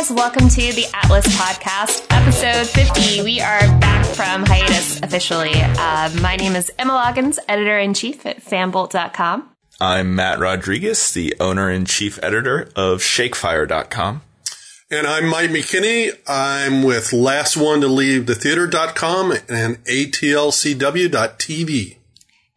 guys. Welcome to the Atlas Podcast, episode 50. We are back from hiatus officially. Uh, my name is Emma Loggins, editor in chief at fanbolt.com. I'm Matt Rodriguez, the owner and chief editor of Shakefire.com. And I'm Mike McKinney. I'm with Last One to Leave the Theater.com and ATLCW.tv.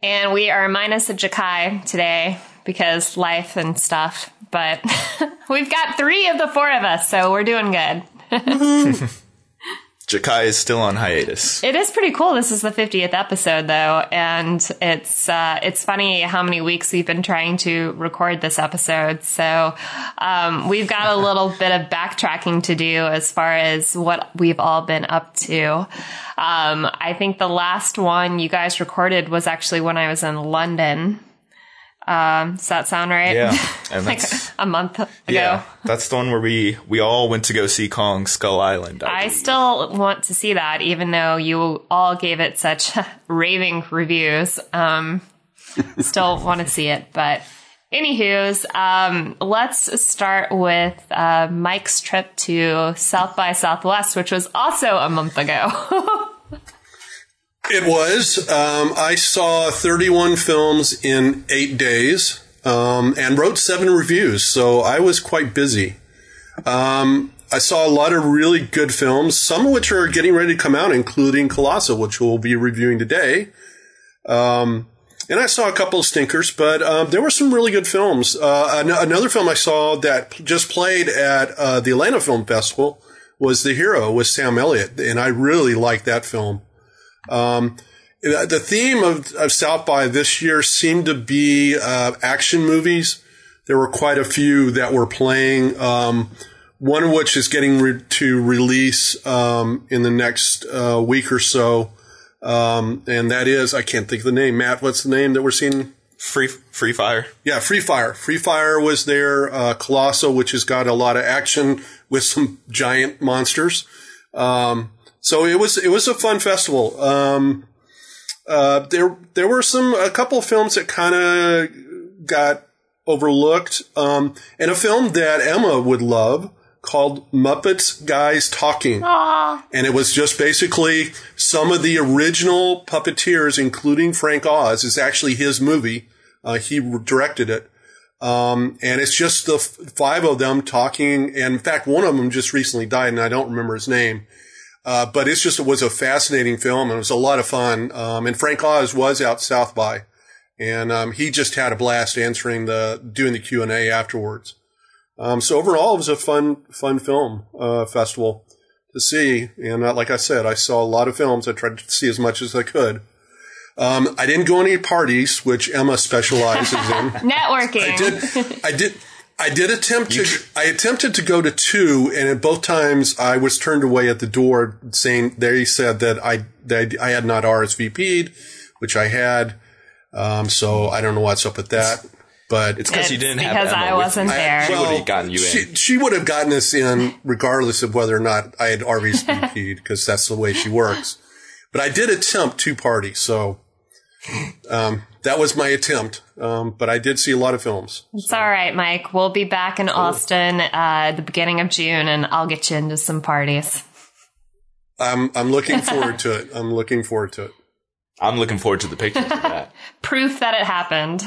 And we are minus a Jakai today because life and stuff. But we've got three of the four of us, so we're doing good. Jakai is still on hiatus. It is pretty cool. This is the 50th episode though, and it's uh, it's funny how many weeks we've been trying to record this episode. So um, we've got a little bit of backtracking to do as far as what we've all been up to. Um, I think the last one you guys recorded was actually when I was in London. Um, does that sound right? Yeah, and like a month ago. Yeah, that's the one where we we all went to go see Kong Skull Island. I, I still want to see that, even though you all gave it such raving reviews. Um, still want to see it, but anywho's, um, let's start with uh, Mike's trip to South by Southwest, which was also a month ago. It was. Um, I saw 31 films in eight days um, and wrote seven reviews, so I was quite busy. Um, I saw a lot of really good films, some of which are getting ready to come out, including Colossal, which we'll be reviewing today. Um, and I saw a couple of stinkers, but uh, there were some really good films. Uh, an- another film I saw that just played at uh, the Atlanta Film Festival was The Hero with Sam Elliott, and I really liked that film. Um, the theme of, of, South by this year seemed to be uh, action movies. There were quite a few that were playing. Um, one of which is getting re- to release um, in the next uh, week or so, um, and that is I can't think of the name. Matt, what's the name that we're seeing? Free Free Fire. Yeah, Free Fire. Free Fire was there. Uh, Colossal, which has got a lot of action with some giant monsters. Um, so it was it was a fun festival. Um, uh, there there were some a couple of films that kind of got overlooked, um, and a film that Emma would love called Muppets Guys Talking, Aww. and it was just basically some of the original puppeteers, including Frank Oz, is actually his movie. Uh, he directed it. Um, and it's just the f- five of them talking. And in fact, one of them just recently died and I don't remember his name. Uh, but it's just, it was a fascinating film and it was a lot of fun. Um, and Frank Oz was out South by and, um, he just had a blast answering the, doing the Q and A afterwards. Um, so overall it was a fun, fun film, uh, festival to see. And uh, like I said, I saw a lot of films. I tried to see as much as I could. Um, I didn't go any parties, which Emma specializes in. Networking. I did, I did, I did attempt to. I attempted to go to two, and at both times I was turned away at the door, saying they said that I that I had not RSVP'd, which I had. Um, so I don't know what's up with that, but it's because you didn't because have Emma I wasn't with you. there. She Well, would have gotten you she, in. she would have gotten us in regardless of whether or not I had RSVP'd, because that's the way she works. But I did attempt two parties, so um, that was my attempt. Um, but I did see a lot of films. It's all right, Mike. We'll be back in Austin uh, at the beginning of June, and I'll get you into some parties. I'm I'm looking forward to it. I'm looking forward to it. I'm looking forward to the pictures of that. Proof that it happened.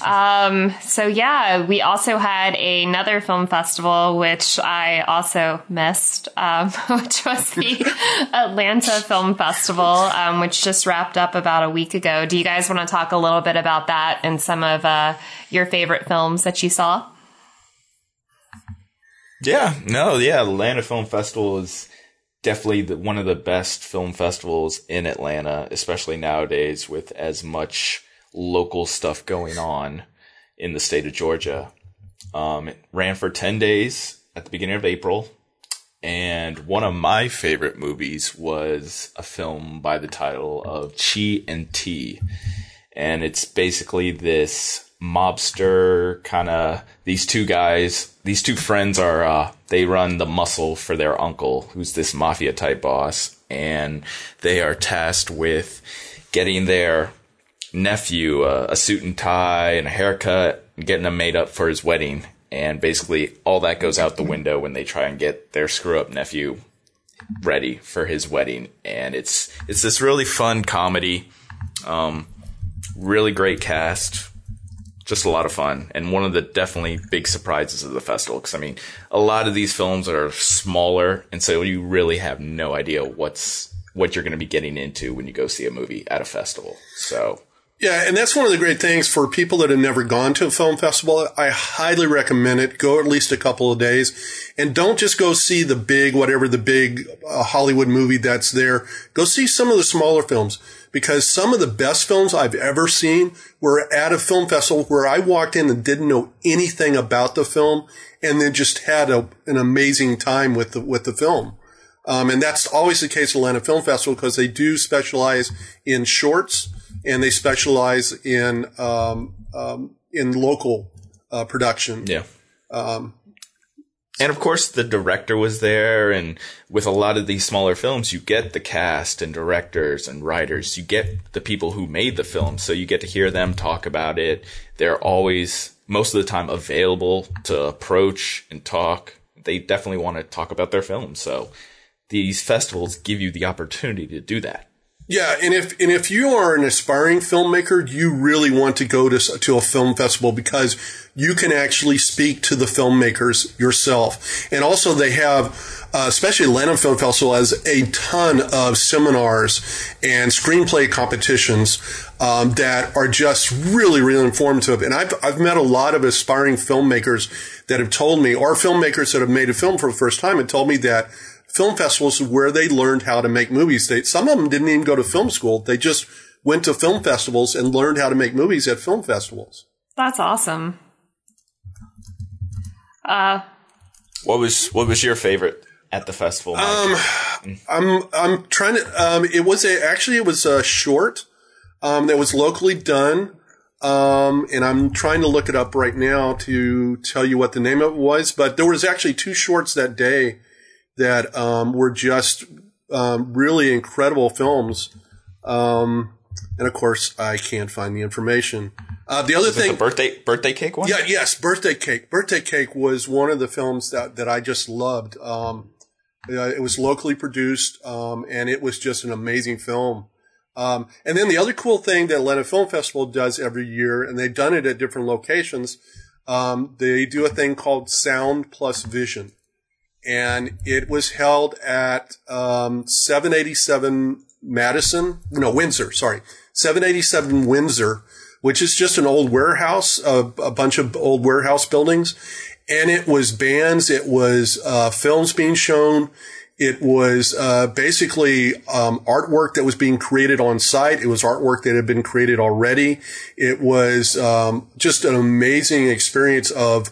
Um, so yeah, we also had another film festival, which I also missed, um, which was the Atlanta Film Festival, um, which just wrapped up about a week ago. Do you guys want to talk a little bit about that and some of uh, your favorite films that you saw? Yeah, no, yeah, Atlanta Film Festival is definitely the, one of the best film festivals in Atlanta, especially nowadays with as much local stuff going on in the state of Georgia. Um, it ran for 10 days at the beginning of April. And one of my favorite movies was a film by the title of Chee and T. And it's basically this mobster kind of these two guys these two friends are uh they run the muscle for their uncle who's this mafia type boss and they are tasked with getting their nephew uh, a suit and tie and a haircut getting him made up for his wedding and basically all that goes out the window when they try and get their screw up nephew ready for his wedding. And it's it's this really fun comedy, um, really great cast, just a lot of fun, and one of the definitely big surprises of the festival. Because I mean, a lot of these films are smaller, and so you really have no idea what's what you're going to be getting into when you go see a movie at a festival. So Yeah, and that's one of the great things for people that have never gone to a film festival. I highly recommend it. Go at least a couple of days and don't just go see the big, whatever the big uh, Hollywood movie that's there. Go see some of the smaller films because some of the best films I've ever seen were at a film festival where I walked in and didn't know anything about the film and then just had a, an amazing time with the, with the film. Um, and that's always the case at Atlanta Film Festival because they do specialize in shorts and they specialize in um, um, in local uh, production. Yeah. Um, and of course, the director was there, and with a lot of these smaller films, you get the cast and directors and writers. You get the people who made the film, so you get to hear them talk about it. They're always, most of the time, available to approach and talk. They definitely want to talk about their film, so these festivals give you the opportunity to do that. Yeah, and if and if you are an aspiring filmmaker, you really want to go to to a film festival because you can actually speak to the filmmakers yourself. And also, they have, uh, especially Atlanta Film Festival, has a ton of seminars and screenplay competitions um, that are just really, really informative. And I've I've met a lot of aspiring filmmakers that have told me, or filmmakers that have made a film for the first time, and told me that film festivals where they learned how to make movies. They, some of them didn't even go to film school. They just went to film festivals and learned how to make movies at film festivals. That's awesome. Uh, what was what was your favorite at the festival? Um, I'm I'm trying to. Um, it was a actually it was a short um, that was locally done. Um, and I'm trying to look it up right now to tell you what the name of it was. But there was actually two shorts that day that um, were just um, really incredible films. Um, and of course, I can't find the information. Uh, the other thing, the birthday birthday cake one. Yeah, yes, birthday cake. Birthday cake was one of the films that that I just loved. Um, uh, it was locally produced, um, and it was just an amazing film. Um, and then the other cool thing that Atlanta Film Festival does every year, and they've done it at different locations, um, they do a thing called Sound Plus Vision and it was held at um, 787 Madison, no Windsor, sorry, 787 Windsor, which is just an old warehouse, a, a bunch of old warehouse buildings, and it was bands, it was uh, films being shown. It was uh, basically um, artwork that was being created on site. It was artwork that had been created already. It was um, just an amazing experience of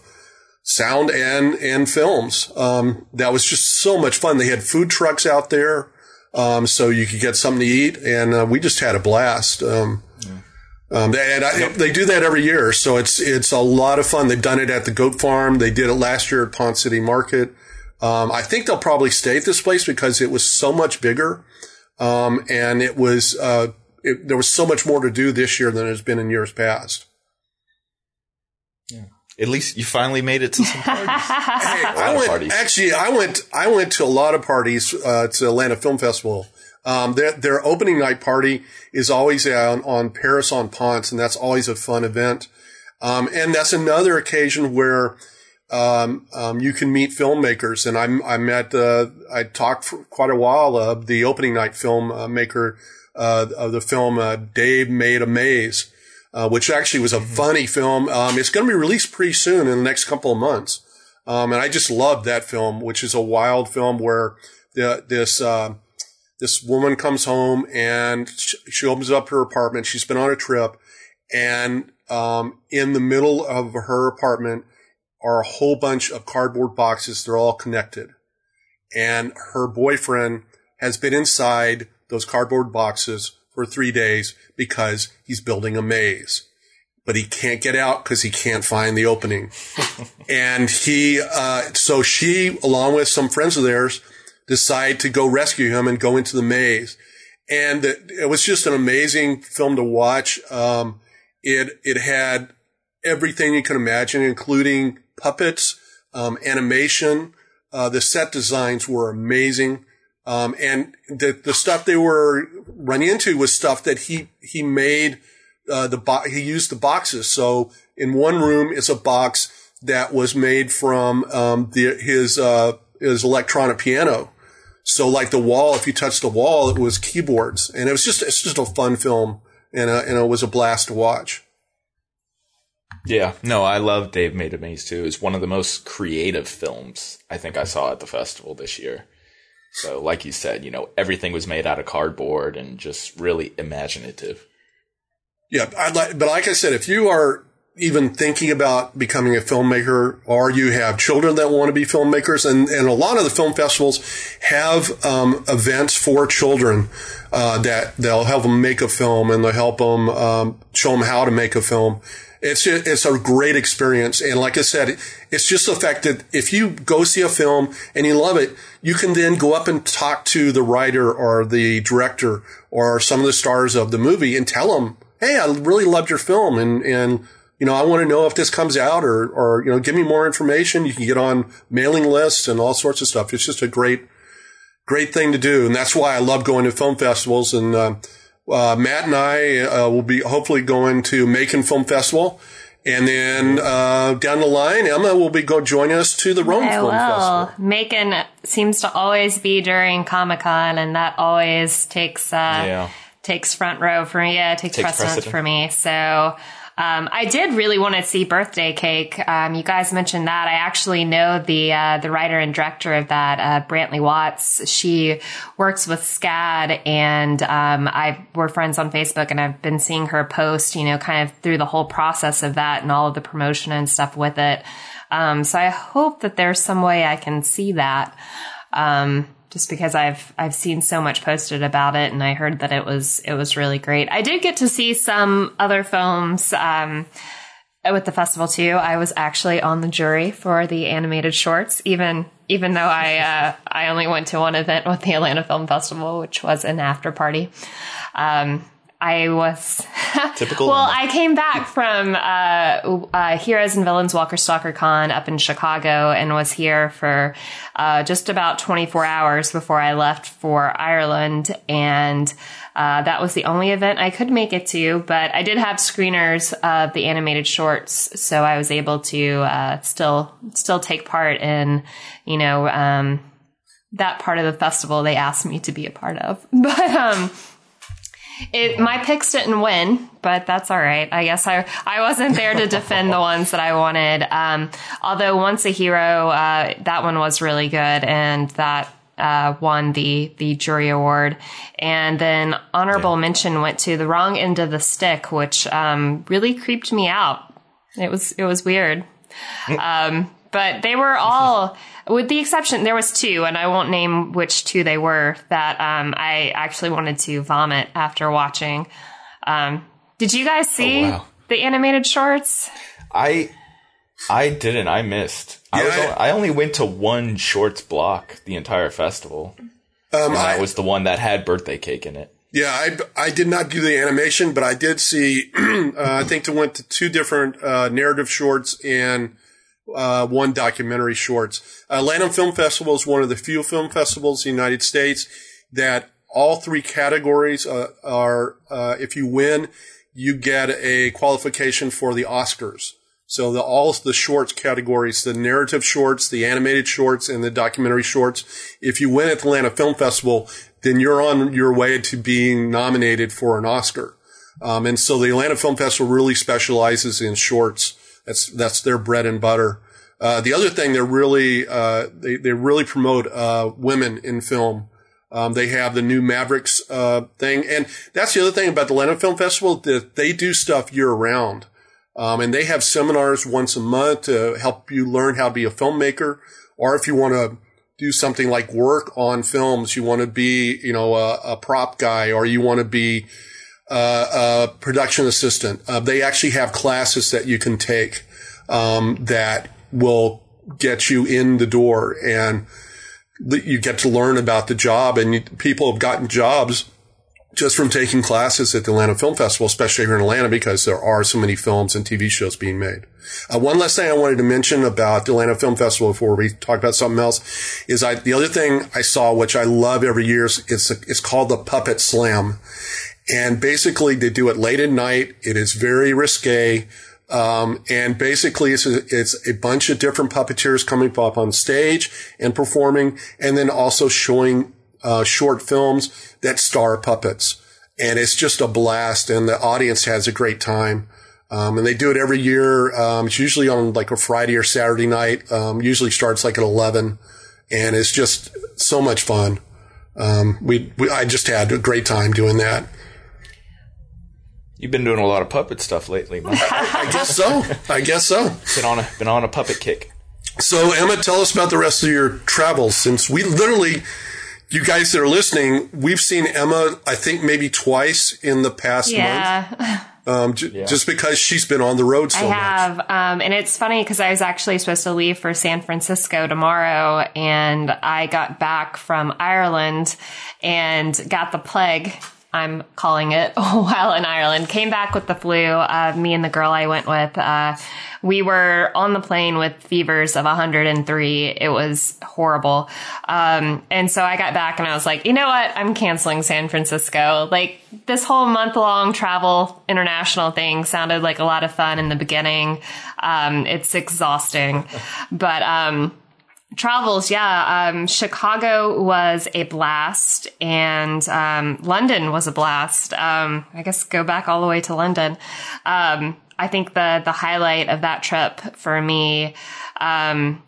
sound and and films. Um, that was just so much fun. They had food trucks out there, um, so you could get something to eat, and uh, we just had a blast. Um, um and I, they do that every year, so it's it's a lot of fun. They've done it at the Goat Farm. They did it last year at Ponce City Market. Um, I think they'll probably stay at this place because it was so much bigger, um, and it was uh, it, there was so much more to do this year than there's been in years past. At least you finally made it to some parties. hey, I went, parties. Actually, I went. I went to a lot of parties uh, to Atlanta Film Festival. Um, their, their opening night party is always on, on Paris on Ponce, and that's always a fun event. Um, and that's another occasion where um, um you can meet filmmakers. And I'm I met uh, I talked for quite a while. Uh, the opening night filmmaker uh, uh, of the film uh, Dave made a maze uh, which actually was a mm-hmm. funny film. Um, it's going to be released pretty soon in the next couple of months. Um, and I just loved that film, which is a wild film where the, this, uh, this woman comes home and she opens up her apartment. She's been on a trip and, um, in the middle of her apartment are a whole bunch of cardboard boxes. They're all connected and her boyfriend has been inside those cardboard boxes for three days because he's building a maze. But he can't get out because he can't find the opening. and he, uh, so she, along with some friends of theirs, decide to go rescue him and go into the maze. And it was just an amazing film to watch. Um, it, it had everything you can imagine, including puppets, um, animation. Uh, the set designs were amazing. Um, and the, the stuff they were running into was stuff that he, he made, uh, the bo- he used the boxes. So in one room is a box that was made from, um, the, his, uh, his electronic piano. So like the wall, if you touched the wall, it was keyboards and it was just, it's just a fun film and, uh, and it was a blast to watch. Yeah, no, I love Dave Made a Maze too. It's one of the most creative films I think I saw at the festival this year. So, like you said, you know, everything was made out of cardboard and just really imaginative. Yeah, I'd like, but like I said, if you are even thinking about becoming a filmmaker or you have children that want to be filmmakers and, and a lot of the film festivals have um, events for children uh, that they'll help them make a film and they'll help them um, show them how to make a film it's it's a great experience and like i said it's just the fact that if you go see a film and you love it you can then go up and talk to the writer or the director or some of the stars of the movie and tell them hey i really loved your film and and you know, I want to know if this comes out or, or, you know, give me more information. You can get on mailing lists and all sorts of stuff. It's just a great, great thing to do. And that's why I love going to film festivals. And, uh, uh, Matt and I uh, will be hopefully going to Macon Film Festival. And then uh, down the line, Emma will be go join us to the Rome I Film will. Festival. Macon seems to always be during Comic Con, and that always takes uh, yeah. takes front row for me. Yeah, takes, takes precedence precedent. for me. So um, I did really want to see Birthday Cake. Um, you guys mentioned that. I actually know the uh, the writer and director of that, uh, Brantley Watts. She works with SCAD, and um, I we're friends on Facebook, and I've been seeing her post, you know, kind of through the whole process of that and all of the promotion and stuff with it. Um, so I hope that there's some way I can see that. Um, just because I've I've seen so much posted about it, and I heard that it was it was really great. I did get to see some other films um, with the festival too. I was actually on the jury for the animated shorts, even even though I uh, I only went to one event with the Atlanta Film Festival, which was an after party. Um, I was typical. well, I came back from uh, uh, Heroes and Villains Walker Stalker Con up in Chicago and was here for uh, just about 24 hours before I left for Ireland. And uh, that was the only event I could make it to, but I did have screeners of the animated shorts, so I was able to uh, still still take part in, you know, um, that part of the festival they asked me to be a part of. But um, it, my picks didn't win, but that's all right. I guess I I wasn't there to defend the ones that I wanted. Um, although once a hero, uh, that one was really good, and that uh, won the the jury award. And then honorable yeah. mention went to the wrong end of the stick, which um, really creeped me out. It was it was weird. Um, but they were all with the exception there was two and i won't name which two they were that um, i actually wanted to vomit after watching. Um, did you guys see oh, wow. the animated shorts? I i didn't. I missed. Yeah, I, was, I, I only went to one shorts block the entire festival. Um, and that I, was the one that had birthday cake in it. Yeah, I, I did not do the animation, but I did see. uh, I think to went to two different uh, narrative shorts and uh, one documentary shorts. Atlanta Film Festival is one of the few film festivals in the United States that all three categories uh, are, uh, if you win, you get a qualification for the Oscars. So the, all the shorts categories, the narrative shorts, the animated shorts, and the documentary shorts. If you win at the Atlanta Film Festival, then you're on your way to being nominated for an Oscar. Um, and so the Atlanta Film Festival really specializes in shorts. That's that's their bread and butter. Uh, the other thing they're really uh, they they really promote uh, women in film. Um, they have the new Mavericks uh, thing, and that's the other thing about the Atlanta Film Festival that they do stuff year round, um, and they have seminars once a month to help you learn how to be a filmmaker, or if you want to do something like work on films, you want to be you know a, a prop guy, or you want to be uh, production assistant. Uh, they actually have classes that you can take um, that will get you in the door and you get to learn about the job and people have gotten jobs just from taking classes at the Atlanta Film Festival, especially here in Atlanta, because there are so many films and TV shows being made. Uh, one last thing I wanted to mention about the Atlanta Film Festival before we talk about something else is I, the other thing I saw, which I love every year, is it's, it's called the Puppet Slam. And basically they do it late at night. It is very risque. Um, and basically it's a, it's a bunch of different puppeteers coming up on stage and performing and then also showing, uh, short films that star puppets. And it's just a blast and the audience has a great time. Um, and they do it every year. Um, it's usually on like a Friday or Saturday night. Um, usually starts like at 11 and it's just so much fun. Um, we, we, I just had a great time doing that. You've been doing a lot of puppet stuff lately. Mike. I guess so. I guess so. been on a been on a puppet kick. So Emma, tell us about the rest of your travels since we literally, you guys that are listening, we've seen Emma, I think maybe twice in the past month. Yeah, Um, j- just because she's been on the road so I much. have. Um, and it's funny because I was actually supposed to leave for San Francisco tomorrow and I got back from Ireland and got the plague. I'm calling it while in Ireland. Came back with the flu. Uh, me and the girl I went with, uh, we were on the plane with fevers of 103. It was horrible. Um, and so I got back and I was like, you know what? I'm canceling San Francisco. Like this whole month long travel international thing sounded like a lot of fun in the beginning. Um, it's exhausting, but, um, travels yeah um, chicago was a blast and um, london was a blast. Um, i guess go back all the way to london. Um, i think the the highlight of that trip for me um,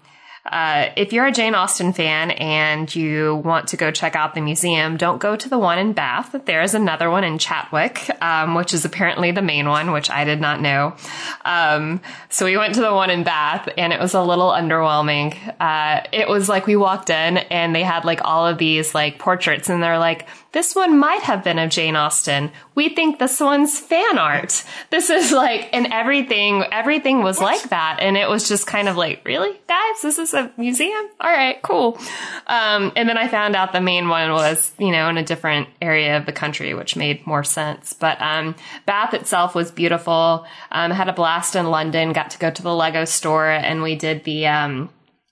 uh, if you're a Jane Austen fan and you want to go check out the museum, don't go to the one in Bath. There is another one in Chatwick, um, which is apparently the main one, which I did not know. Um, so we went to the one in Bath and it was a little underwhelming. Uh, it was like we walked in and they had like all of these like portraits and they're like, this one might have been of Jane Austen. We think this one's fan art. This is like, and everything, everything was like that. And it was just kind of like, really, guys, this is a museum? All right, cool. Um, and then I found out the main one was, you know, in a different area of the country, which made more sense. But, um, Bath itself was beautiful. Um, had a blast in London, got to go to the Lego store and we did the, um,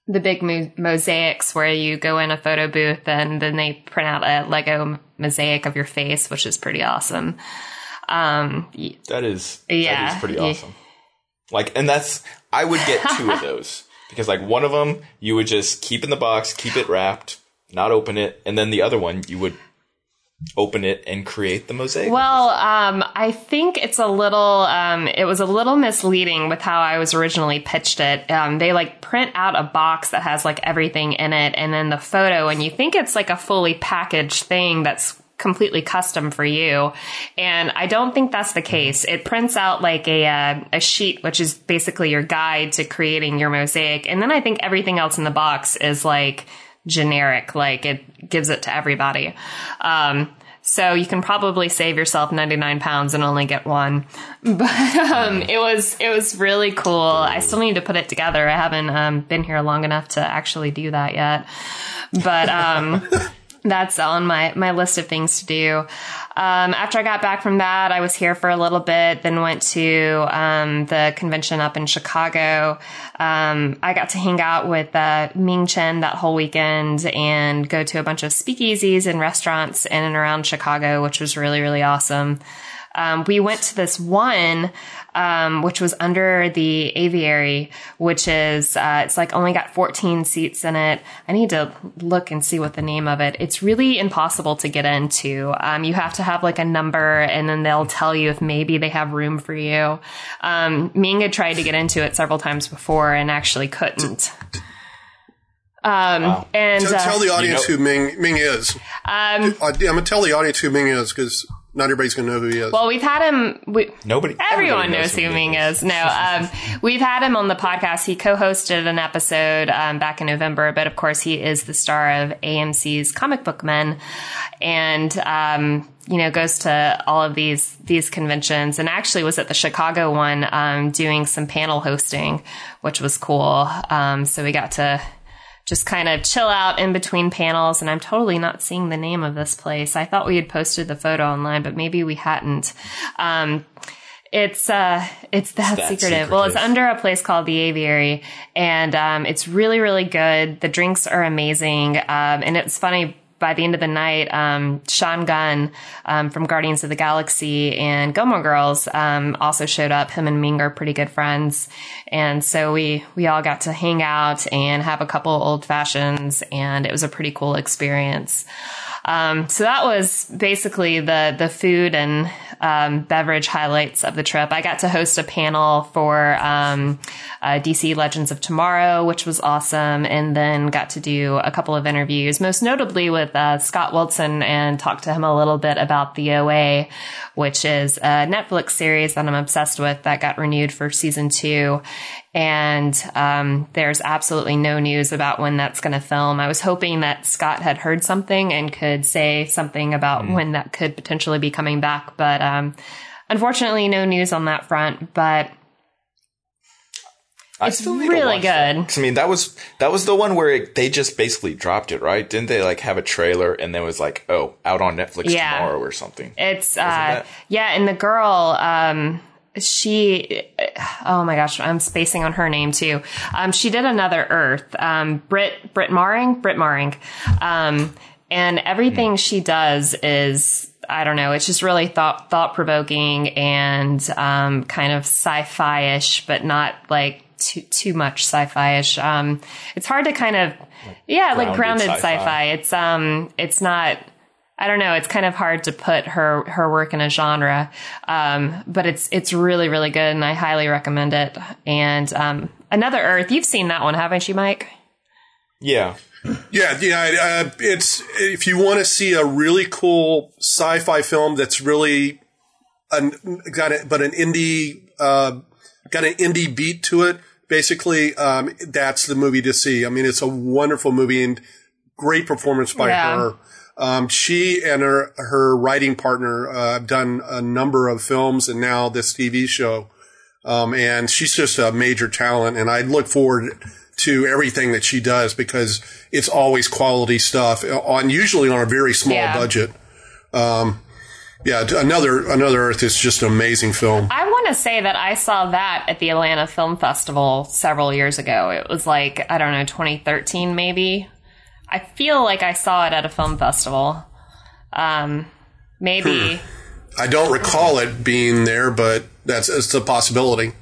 the big mo- mosaics where you go in a photo booth and then they print out a Lego mosaic of your face, which is pretty awesome. Um, That is Yeah. that is pretty awesome. Like, and that's I would get two of those because like one of them you would just keep in the box, keep it wrapped, not open it, and then the other one you would open it and create the mosaic. well, um, I think it's a little, um, it was a little misleading with how I was originally pitched it. Um, they like print out a box that has like everything in it and then the photo and you think it's like a fully packaged thing that's completely custom for you. And I don't think that's the case. It prints out like a, uh, a sheet, which is basically your guide to creating your mosaic. And then I think everything else in the box is like generic, like it gives it to everybody. Um, so you can probably save yourself 99 pounds and only get one. But, um, it was, it was really cool. I still need to put it together. I haven't, um, been here long enough to actually do that yet. But, um, that's on my, my list of things to do. Um, after I got back from that, I was here for a little bit, then went to um, the convention up in Chicago. Um, I got to hang out with uh, Ming Chen that whole weekend and go to a bunch of speakeasies and restaurants in and around Chicago, which was really, really awesome. Um, we went to this one, um, which was under the aviary, which is, uh, it's like only got 14 seats in it. I need to look and see what the name of it. It's really impossible to get into. Um, you have to have like a number and then they'll tell you if maybe they have room for you. Um, Ming had tried to get into it several times before and actually couldn't. Um, and, Tell, uh, tell the audience You who Ming Ming is. um, Uh, I'm gonna tell the audience who Ming is because not everybody's gonna know who he is. well, we've had him, we, Nobody Everyone everybody knows who Ming Ming is. No, um, we've had him on the podcast. He co-hosted an episode um, back in November, but of course, he is the star of AMC's Comic Book Men, and um, you know goes to all of these these conventions, and actually was at the Chicago one um, doing some panel hosting, which was cool. Um, so we got to just kind of chill out in between panels. And I'm totally not seeing the name of this place. I thought we had posted the photo online, but maybe we hadn't. Um, it's uh, it's that, that secretive. Well, it's under a place called the Aviary, and um, it's really, really good. The drinks are amazing, um, and it's funny. By the end of the night, um, Sean Gunn um, from Guardians of the Galaxy and Gilmore Girls um, also showed up. Him and Ming are pretty good friends, and so we we all got to hang out and have a couple old fashions, and it was a pretty cool experience. Um, so that was basically the the food and um, beverage highlights of the trip. I got to host a panel for um, uh, DC Legends of Tomorrow, which was awesome, and then got to do a couple of interviews, most notably with uh, Scott Wilson, and talk to him a little bit about the OA, which is a Netflix series that I'm obsessed with that got renewed for season two and um, there's absolutely no news about when that's going to film. I was hoping that Scott had heard something and could say something about when that could potentially be coming back, but um, unfortunately, no news on that front. But I It's still really good. that. I mean, that was that was the one where it, they just basically dropped it, right? Didn't they like have a trailer and then it was like, oh, out on Netflix Yeah. tomorrow or something? it's uh, yeah, and the girl. Um, she, oh my gosh, I'm spacing on her name too. Um, she did another Earth. Um, Brit Brit Marling, Brit Marling, um, and everything she does is I don't know. It's just really thought thought provoking and um, kind of sci-fi ish, but not like too too much sci-fi ish. Um, it's hard to kind of yeah, like grounded grounded sci-fi. sci-fi. It's um, it's not. I don't know. It's kind of hard to put her her work in a genre, um, but it's it's really really good, and I highly recommend it. And um, Another Earth, you've seen that one, haven't you, Mike? Yeah. Yeah, yeah. Uh, it's if you want to see a really cool sci-fi film that's really an, got it, but an indie uh, got an indie beat to it. Basically, um, that's the movie to see. I mean, it's a wonderful movie and great performance by Yeah. her. Um, she and her her writing partner uh, have done a number of films and now this TV show. Um, and she's just a major talent, and I look forward to everything that she does because it's always quality stuff on usually on a very small Yeah. budget. Um, yeah, another another Earth is just an amazing film. I want to say that I saw that at the Atlanta Film Festival several years ago. It was like, I don't know, 2013 maybe. I feel like I saw it at a film festival. Um, maybe. I don't recall it being there, but that's it's a possibility.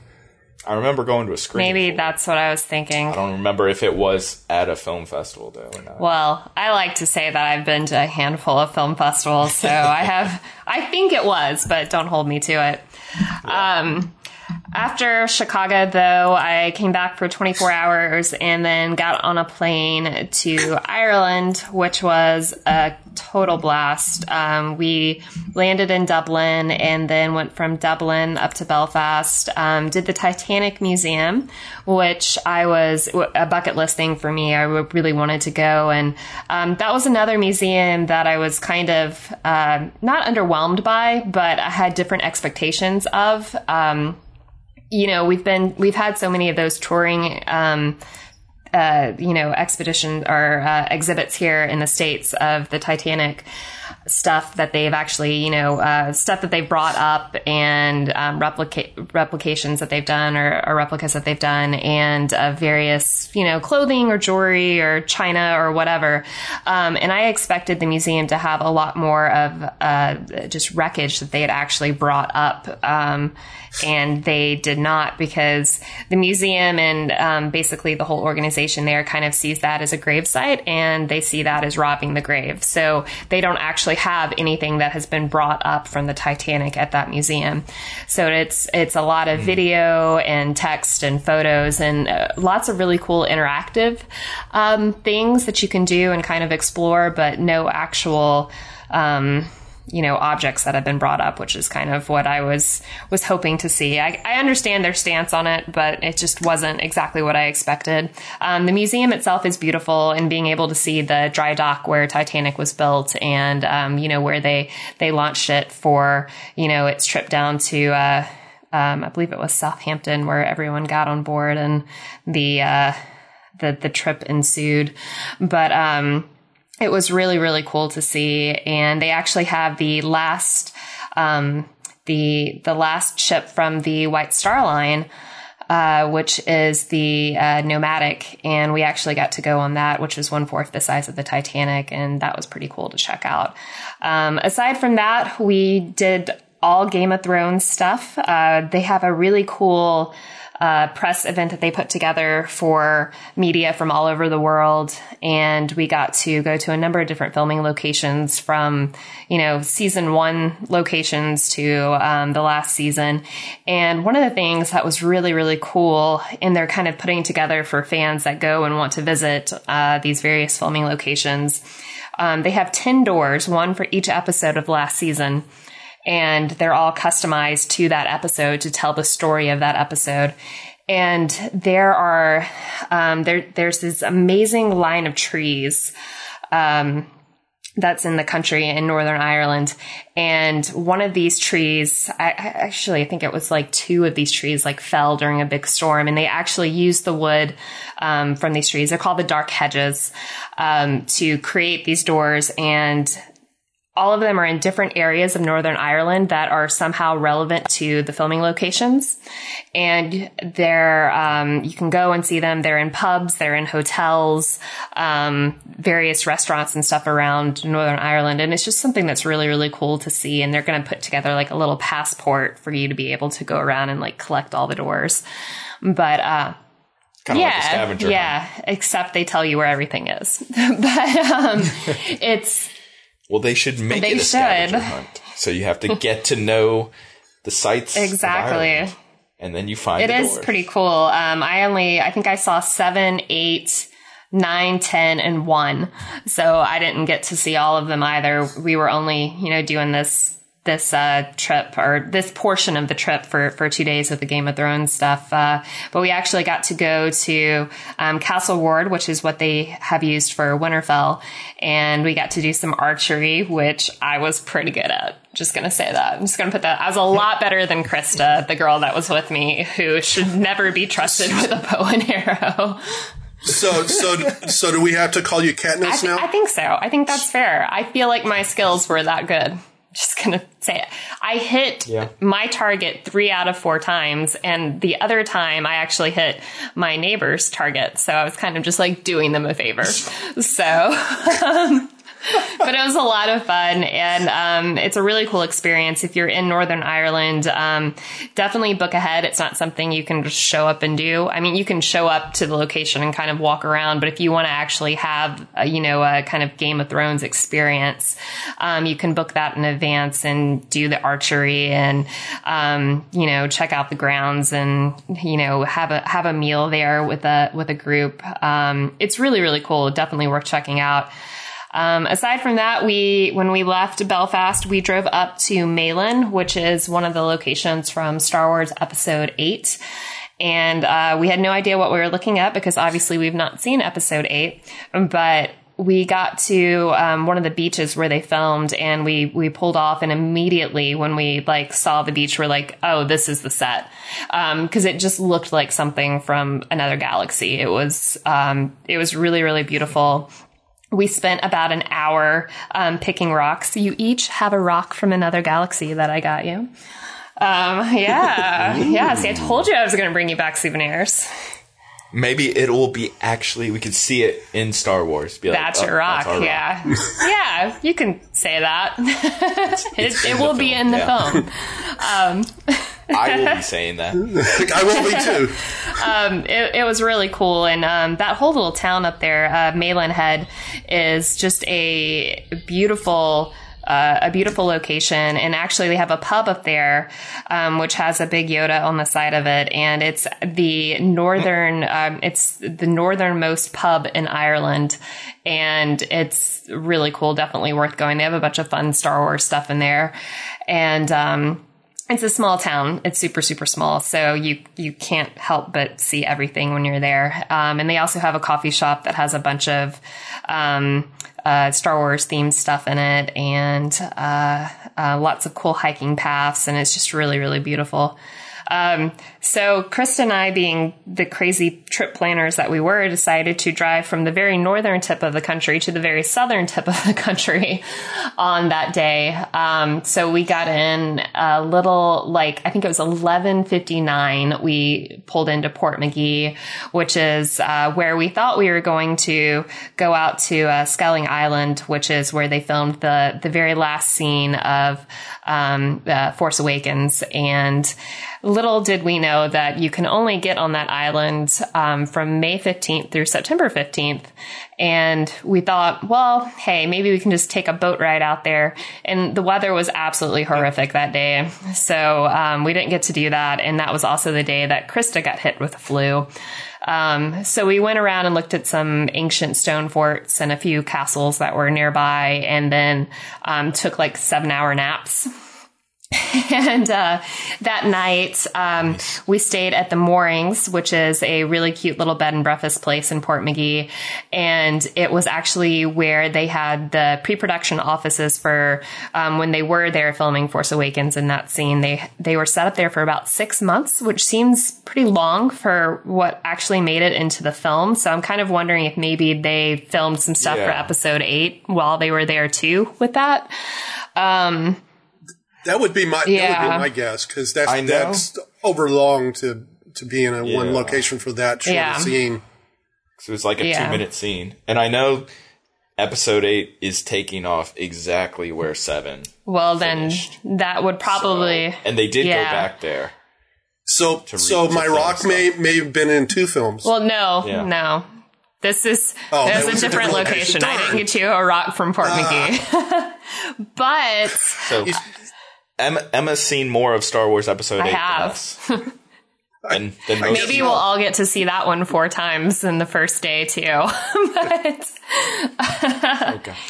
I remember going to a screening. Maybe for it. that's what I was thinking. I don't remember if it was at a film festival though or not. Well, I like to say that I've been to a handful of film festivals, so I have. I think it was, but don't hold me to it. Um, after Chicago, though, I came back for 24 hours and then got on a plane to Ireland, which was a total blast. Um, we landed in Dublin and then went from Dublin up to Belfast, um, did the Titanic Museum, which I was a bucket list thing for me. I really wanted to go. And um, that was another museum that I was kind of uh, not underwhelmed by, but I had different expectations of. You know, we've been we've had so many of those touring um uh, you know, expedition or uh, exhibits here in the states of the Titanic stuff that they've actually, you know, uh, stuff that they've brought up and um, replications that they've done or, or replicas that they've done, and uh, various, you know, clothing or jewelry or china or whatever. Um, and I expected the museum to have a lot more of uh, just wreckage that they had actually brought up. Um, and they did not because the museum and um, basically the whole organization there kind of sees that as a grave site and they see that as robbing the grave. So they don't actually have anything that has been brought up from the Titanic at that museum. So it's it's a lot of video and text and photos and uh, lots of really cool interactive um, things that you can do and kind of explore, but no actual. Um, you know objects that have been brought up which is kind of what i was was hoping to see i, I understand their stance on it but it just wasn't exactly what i expected um, the museum itself is beautiful and being able to see the dry dock where titanic was built and um, you know where they they launched it for you know its trip down to uh, um, i believe it was southampton where everyone got on board and the uh, the the trip ensued. But um, it was really really cool to see, and they actually have the last um, the the last ship from the White Star Line. Uh, which is the uh, nomadic, and we actually got to go on that, which is one fourth the size of the Titanic, and that was pretty cool to check out. Um, aside from that, we did all Game of Thrones stuff. Uh, they have a really cool uh, press event that they put together for media from all over the world. And we got to go to a number of different filming locations from, you know, season one locations to um, the last season. And one of the things that was really, really cool, and they're kind of putting together for fans that go and want to visit uh, these various filming locations. Um, they have 10 doors, one for each episode of last season and they're all customized to that episode to tell the story of that episode. And there are um, there there's this amazing line of trees. Um, that's in the country in Northern Ireland. And one of these trees, I, I, actually, I think it was like two of these trees like fell during a big storm and they actually used the wood, um, from these trees. They're called the dark hedges, um, to create these doors and all of them are in different areas of Northern Ireland that are somehow relevant to the filming locations. And they're, um, you can go and see them. They're in pubs, they're in hotels, um, various restaurants and stuff around Northern Ireland. And it's just something that's really, really cool to see. And they're going to put together like a little passport for you to be able to go around and like collect all the doors. But, uh, Kind of yeah, like a scavenger yeah. hunt. Except they tell you where everything is, but um, it's Well, they should make They it a should. scavenger hunt. So you have to get to know the sites. Exactly. And then you find It is doors. pretty cool. Um, I only, I think I saw seven, eight, nine, ten, and one. So I didn't get to see all of them either. We were only, you know, doing this this uh, trip or this portion of the trip for for two days of the Game of Thrones stuff. Uh, but we actually got to go to um, Castle Ward, which is what they have used for Winterfell, and we got to do some archery, which I was pretty good at. Just gonna say that. I'm just gonna put that. I was a lot better than Krista, the girl that was with me, who should never be trusted with a bow and arrow. So, so, so do we have to call you I, Katniss thi- now? I think so. I think that's fair. I feel like my skills were that good. Just gonna say it. I hit Yeah. my target three out of four times, and the other time I actually hit my neighbor's target. So I was kind of just like doing them a favor. So, um, but it was a lot of fun, and um, it's a really cool experience. If you're in Northern Ireland, um, definitely book ahead. It's not something you can just show up and do. I mean, you can show up to the location and kind of walk around, but if you want to actually have, a, you know, a kind of Game of Thrones experience, um, you can book that in advance and do the archery and, um, you know, check out the grounds and, you know, have a have a meal there with a with a group. Um, it's really really cool. Definitely worth checking out. Um, aside from that, we when we left Belfast, we drove up to Malin, which is one of the locations from Star Wars Episode Eight, and uh, we had no idea what we were looking at because obviously we've not seen Episode Eight, but. We got to um, one of the beaches where they filmed, and we we pulled off, and immediately when we like saw the beach, we're like, "Oh, this is the set," because it just looked like something from another galaxy. It was um, it was really really beautiful we spent about an hour um, picking rocks. You each have a rock from another galaxy that I got you. Um, yeah, yeah. See, I told you I was going to bring you back souvenirs. Maybe it will be actually. We could see it in Star Wars. Be like, That's oh, your rock. our yeah, yeah. You can say that. it, it will be in the yeah. film. I will be saying that. I will be too. um, it, it was really cool. And um, that whole little town up there, uh, Malin Head, is just a beautiful. Uh, a beautiful location, and actually they have a pub up there, um, which has a big Yoda on the side of it, and it's the northern, um, it's the northernmost pub in Ireland, and it's really cool. Definitely worth going. They have a bunch of fun Star Wars stuff in there, and um, it's a small town. It's super, super small. So you, you can't help but see everything when you're there. Um, and they also have a coffee shop that has a bunch of, um, uh, Star Wars themed stuff in it and, uh, uh, lots of cool hiking paths. And it's just really, really beautiful. Um, so Krista and I, being the crazy trip planners that we were, decided to drive from the very northern tip of the country to the very southern tip of the country on that day. Um, so we got in a little, like I think it was eleven fifty nine. We pulled into Portmagee, which is uh, where we thought we were going to go out to uh, Skellig Island, which is where they filmed the the very last scene of um, uh, Force Awakens and little did we know that you can only get on that island um, from May 15th through September 15th. And we thought, well, hey, maybe we can just take a boat ride out there. And the weather was absolutely horrific that day. So um, we didn't get to do that. And that was also the day that Krista got hit with the flu. Um, so we went around and looked at some ancient stone forts and a few castles that were nearby and then um, took like seven hour naps and uh, that night, um, we stayed at the Moorings, which is a really cute little bed and breakfast place in Portmagee. And it was actually where they had the pre-production offices for um, when they were there filming Force Awakens in that scene. They they were set up there for about six months, which seems pretty long for what actually made it into the film. So I'm kind of wondering if maybe they filmed some stuff Yeah. for Episode Eight while they were there too with that. Um, That would be my that would Yeah. be my guess because that's I that's over long to to be in a one location for that short Yeah. scene. So it was like a Yeah. two minute scene. And I know episode eight is taking off exactly where seven. well, then that would probably. So- and they did yeah. go back there. So To so to my rock stuff. may may have been in two films. Well, no, Yeah. no. This is Oh, there's that a was a different, different location. location. I didn't get you a rock from Port ah. McGee, but So Emma, Emma's seen more of Star Wars episode I eight have. than us. and then most maybe people. we'll all get to see that one four times in the first day too. but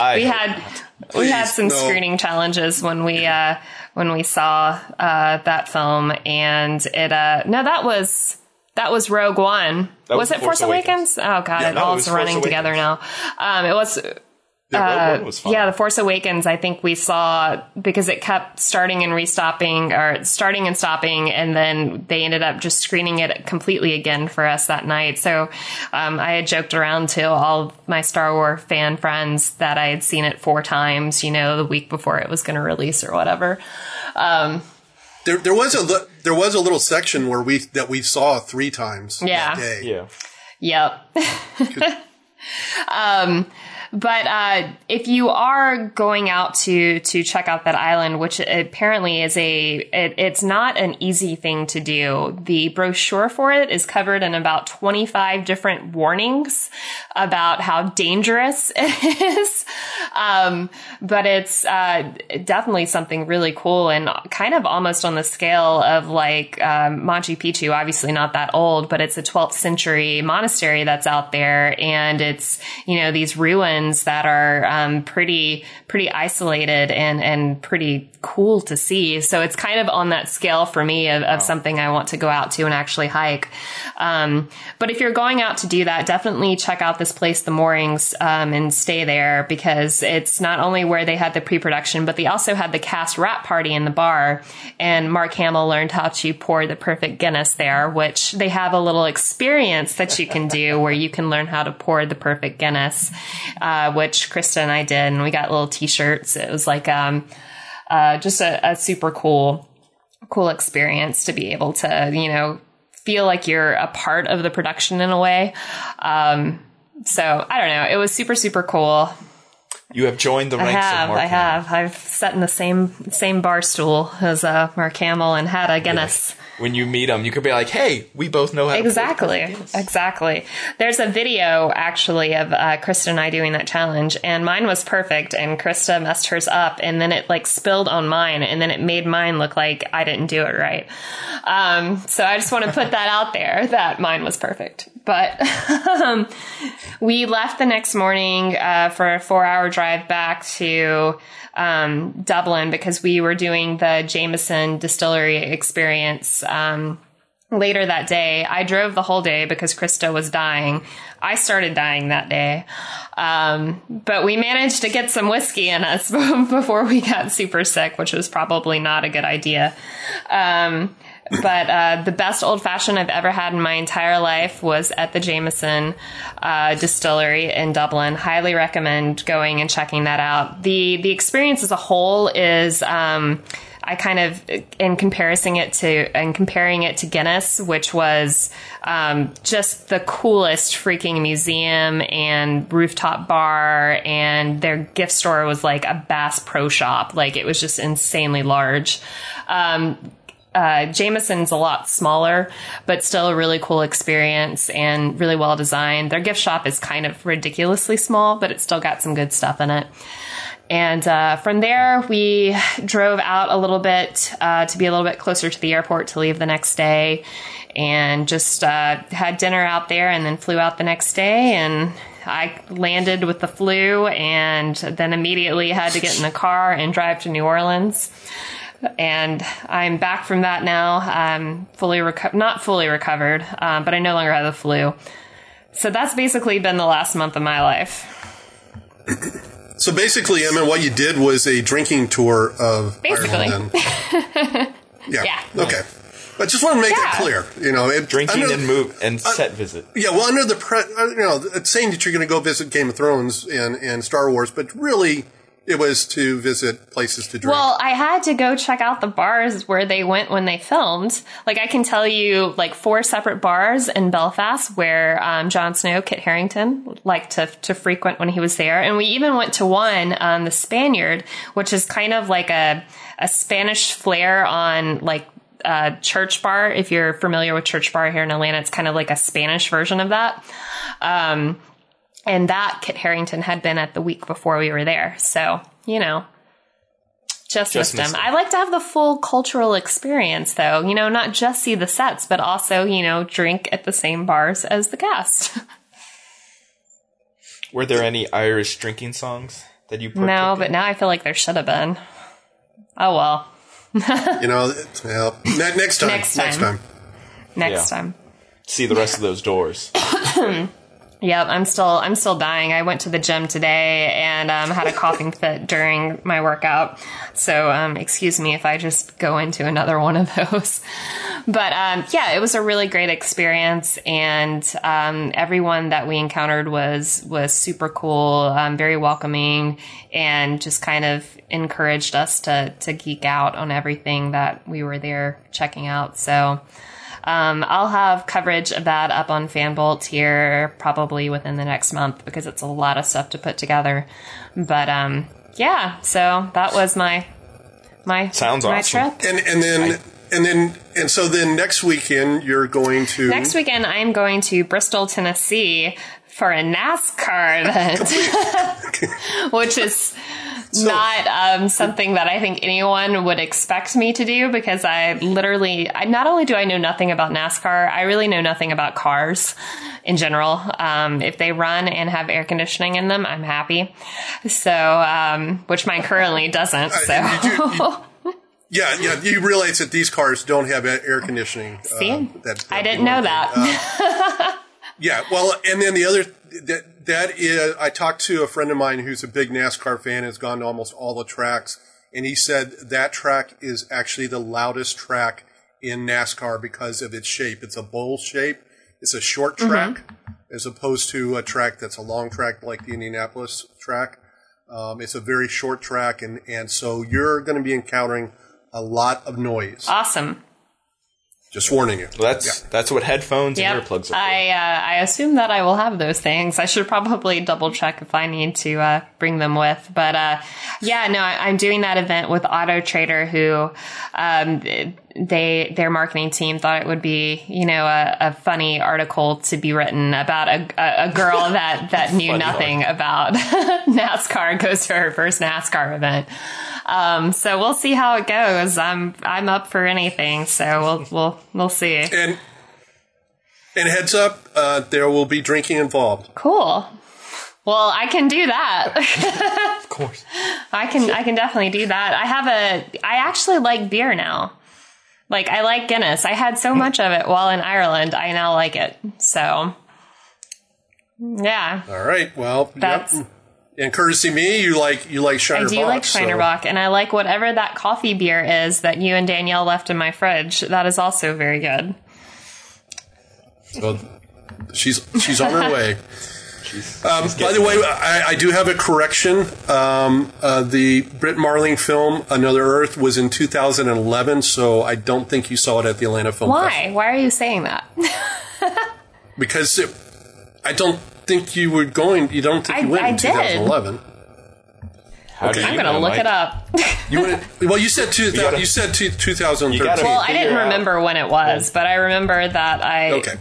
I we had not. we had some no. screening challenges when we uh when we saw uh that film and it uh no that was that was Rogue One. That was, was it Force Force Awakens? Oh god, Yeah, it no, all it running Force together now. Um it was Yeah, Rogue uh, One was fun. yeah, The Force Awakens, I think we saw because it kept starting and restopping or starting and stopping, and then they ended up just screening it completely again for us that night. So um, I had joked around to all my Star Wars fan friends that I had seen it four times, you know, the week before it was going to release or whatever. Um, there there was a li- there was a little section where we that we saw three times Yeah. that day. Yeah. Yep. um, but uh, if you are going out to to check out that island, which apparently is a it, it's not an easy thing to do. The brochure for it is covered in about twenty five different warnings about how dangerous it is. Um, but it's uh, definitely something really cool and kind of almost on the scale of like um, Machu Picchu. Obviously not that old, but it's a 12th century monastery that's out there, and it's you know these ruins that are um, pretty pretty isolated and and pretty cool to see. So it's kind of on that scale for me of, of something I want to go out to and actually hike. Um, but if you're going out to do that, definitely check out this place, the Moorings, um, and stay there because it's not only where they had the pre-production, but they also had the cast wrap party in the bar. And Mark Hamill learned how to pour the perfect Guinness there, which they have a little experience that you can do where you can learn how to pour the perfect Guinness, uh, which Krista and I did, and we got little T-shirts. It was like um, uh, just a, a super cool, cool experience to be able to, you know, feel like you're a part of the production in a way. Um, so I don't know. It was super, super cool. You have joined the I ranks have, of Mark I have. I've sat in the same same bar stool as uh, Mark Hamill and had a Guinness. When you meet them, you could be like, "Hey, we both know how to Exactly. perfect Guinness." Exactly. There's a video actually of uh, Krista and I doing that challenge, and mine was perfect, and Krista messed hers up, and then it like spilled on mine, and then it made mine look like I didn't do it right. Um, so I just want to put that out there that mine was perfect. But um, we left the next morning uh, for a four hour drive back to um, Dublin because we were doing the Jameson distillery experience. Um, later that day. I drove the whole day because Krista was dying. I started dying that day. Um, but we managed to get some whiskey in us before we got super sick, which was probably not a good idea. Um, but uh, the best old fashioned I've ever had in my entire life was at the Jameson uh, Distillery in Dublin. Highly recommend going and checking that out. the The experience as a whole is. Um, I kind of in comparing it to and comparing it to Guinness, which was um, just the coolest freaking museum and rooftop bar, and their gift store was like a Bass Pro Shop. Like it was just insanely large. Um, uh, Jameson's a lot smaller, but still a really cool experience and really well designed. Their gift shop is kind of ridiculously small, but it's still got some good stuff in it. And uh, from there, we drove out a little bit uh, to be a little bit closer to the airport to leave the next day, and just uh, had dinner out there, and then flew out the next day. And I landed with the flu, and then immediately had to get in the car and drive to New Orleans. And I'm back from that now. I'm fully reco- not fully recovered, um, but I no longer have the flu. So that's basically been the last month of my life. So basically, I mean, what you did was a drinking tour of Basically. Ireland. yeah. Yeah. Okay. But just want to make that Yeah. clear. You know, it, Drinking under- and move and set visit. Yeah, well, under the pre- uh, you know, it's saying that you're going to go visit Game of Thrones and, and Star Wars, but really, it was to visit places to drink. Well, I had to go check out the bars where they went when they filmed. Like I can tell you, like four separate bars in Belfast where um, Jon Snow, Kit Harington, liked to to frequent when he was there, and we even went to one, um, the Spaniard, which is kind of like a a Spanish flair on like. Uh, church bar. If you're familiar with church bar here in Atlanta, it's kind of like a Spanish version of that. Um, and that Kit Harington had been at the week before we were there. So, you know, just, Just missed him. I like to have the full cultural experience though, you know, not just see the sets, but also, you know, drink at the same bars as the cast. Were there any Irish drinking songs that you no, partook but in? now I feel like there should have been. Oh well, you know, well, ne- next time. Next Next time. time. next Yeah. time. see the rest of those doors. Yep, I'm still I'm still dying. I went to the gym today and um, had a coughing fit during my workout. So um, excuse me if I just go into another one of those. But um, yeah, it was a really great experience, and um, everyone that we encountered was was super cool, um, very welcoming, and just kind of encouraged us to to geek out on everything that we were there checking out. So. Um, I'll have coverage of that up on Fanbolt here probably within the next month because it's a lot of stuff to put together. But um, yeah, so that was my my Sounds my awesome. trip. And and then and then and so then next weekend you're going to Next weekend, I'm going to Bristol, Tennessee for a NASCAR event, which is not um, something that I think anyone would expect me to do because I literally, I, not only do I know nothing about NASCAR, I really know nothing about cars in general. Um, if they run and have air conditioning in them, I'm happy. So, um, which mine currently doesn't. So. you do- you- Yeah, yeah. You realize that these cars don't have air conditioning. uh, See? that- I that'd be didn't know that. Yeah, well, and then the other that that is, I talked to a friend of mine who's a big NASCAR fan, has gone to almost all the tracks, and he said that track is actually the loudest track in NASCAR because of its shape. It's a bowl shape. It's a short track as opposed to a track that's a long track like the Indianapolis track. Um, it's a very short track, and and so you're going to be encountering a lot of noise. awesome. Just warning you. Well, that's that's what headphones and earplugs are for. I uh, I assume that I will have those things. I should probably double check if I need to uh, bring them with. But uh, yeah, no, I, I'm doing that event with Auto Trader, who um, they their marketing team thought it would be you know a, a funny article to be written about a, a, a girl that that knew Funny nothing about NASCAR goes to her first NASCAR event. Um, so we'll see how it goes. I'm I'm up for anything. So we'll we'll we'll see. And and heads up, uh, there will be drinking involved. Cool. Well, I can do that. of course. I can I can definitely do that. I have a I actually like beer now. Like I like Guinness. I had so much of it while in Ireland. I now like it. So yeah. All right. Well, That's yep. And courtesy me, you like you like Shiner I do Bock, like so- Shiner Bock, and I like whatever that coffee beer is that you and Danielle left in my fridge. That is also very good. Well, she's she's on her way. She's, Um, she's by the way, I, I do have a correction. Um, uh, the Brit Marling film Another Earth was in 2011, so I don't think you saw it at the Atlanta Film Festival. Why? Why are you saying that? Because it, I don't think you were going. You don't think I- you went I in did. 2011. How do Okay. I'm you going to know, look Mike? it up. You went. well, you said two. gotta- you said two, 2013. You well, I didn't out. remember when it was, but I remember that I. okay.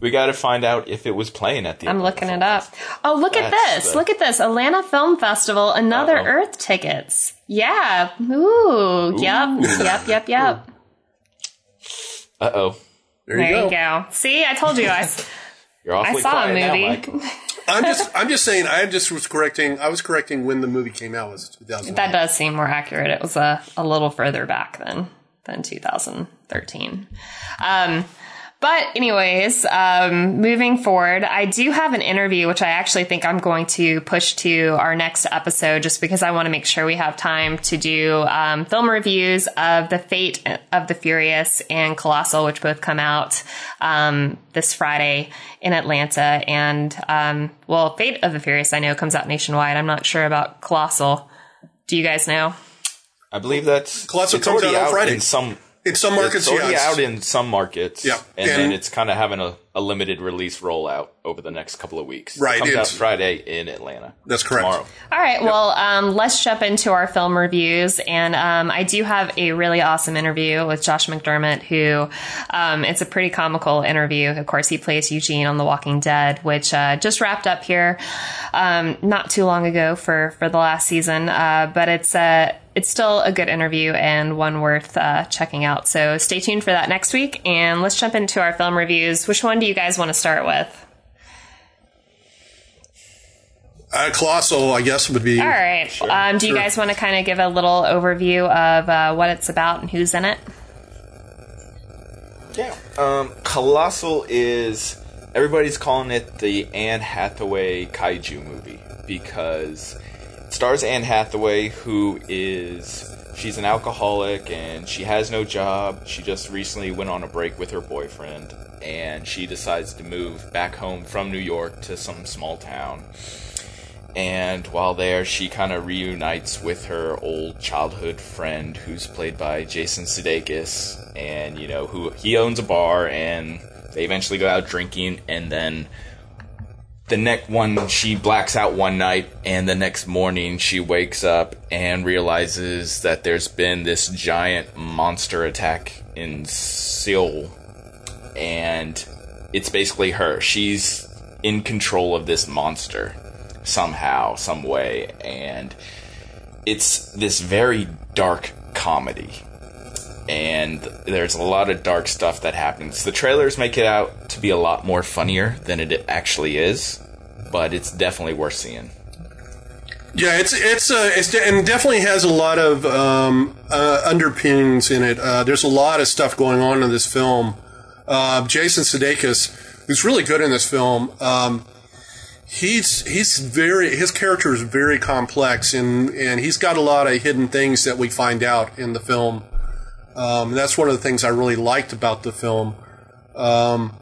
We got to find out if it was playing at the. I'm looking it up. Oh, look at this. the- Look at this. Atlanta Film Festival, Another Uh-oh. Earth tickets. Yeah. Ooh. Yep. Yep. Yep. Yep. Uh oh, There you There go. you go. See, I told you guys. You're awfully I saw a quiet now, movie. Mike. I'm just. I'm just saying. I just was correcting. I was correcting when the movie came out. It was 2011. That does seem more accurate. It was a, a little further back than than 2013. Um, but anyways, um, moving forward, I do have an interview which I actually think I'm going to push to our next episode, just because I want to make sure we have time to do um, film reviews of the Fate of the Furious and Colossal, which both come out um, this Friday in Atlanta. And um, well, Fate of the Furious I know comes out nationwide. I'm not sure about Colossal. Do you guys know? I believe that's Colossal it's comes already out on Friday. in some. In some markets, it's already yeah, out in some markets, Yeah, and, and- then it's kind of having a, a limited release rollout over the next couple of weeks. Right, it comes out Friday in Atlanta. That's correct. Tomorrow. All right. Well, um, let's jump into our film reviews, and um, I do have a really awesome interview with Josh McDermitt, who um, it's a pretty comical interview. Of course, he plays Eugene on The Walking Dead, which uh, just wrapped up here um, not too long ago for for the last season, uh, but it's uh, it's still a good interview and one worth uh, checking out. So stay tuned for that next week, and let's jump into our film reviews. Which one do you guys want to start with? Uh, Colossal, I guess, would be. All right. um, do you Sure. guys want to kind of give a little overview of uh, what it's about and who's in it? Yeah. Um, Colossal is everybody's calling it the Anne Hathaway kaiju movie because it stars Anne Hathaway, who is she's an alcoholic and she has no job. She just recently went on a break with her boyfriend, and she decides to move back home from New York to some small town. And while there, she kind of reunites with her old childhood friend, who's played by Jason Sudeikis, and you know who he owns a bar, and they eventually go out drinking, and then the next one she blacks out one night, and the next morning she wakes up and realizes that there's been this giant monster attack in Seoul, and it's basically her. She's in control of this monster somehow, some way, and it's this very dark comedy. And there's a lot of dark stuff that happens. The trailers make it out to be a lot more funnier than it actually is, but it's definitely worth seeing. Yeah, it's it's uh, it's and definitely has a lot of um, uh, underpinnings in it. Uh, there's a lot of stuff going on in this film. Uh, Jason Sudeikis, who's really good in this film, um, he's he's very his character is very complex and and he's got a lot of hidden things that we find out in the film. Um, that's one of the things I really liked about the film. Um,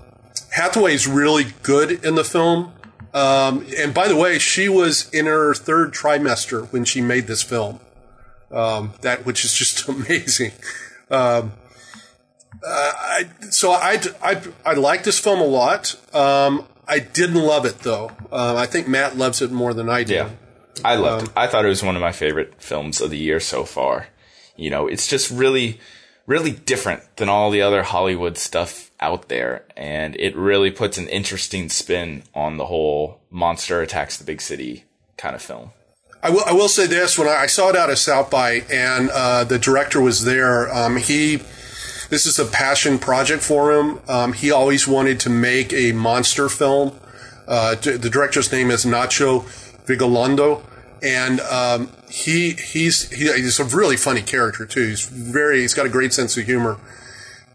Hathaway's really good in the film. Um, and by the way, she was in her third trimester when she made this film. Um, that which is just amazing. Um, uh, I, so I, I, I like this film a lot. Um, I didn't love it though. Uh, I think Matt loves it more than I do. Yeah. I loved it. I thought it was one of my favorite films of the year so far. You know, it's just really, really different than all the other Hollywood stuff out there. And it really puts an interesting spin on the whole monster attacks the big city kind of film. I will, I will say this: when I, I saw it out of South by, and uh, the director was there, um, he this is a passion project for him. Um, he always wanted to make a monster film. Uh, the director's name is Nacho Vigalondo, and um, he he's he, he's a really funny character too. He's very he's got a great sense of humor,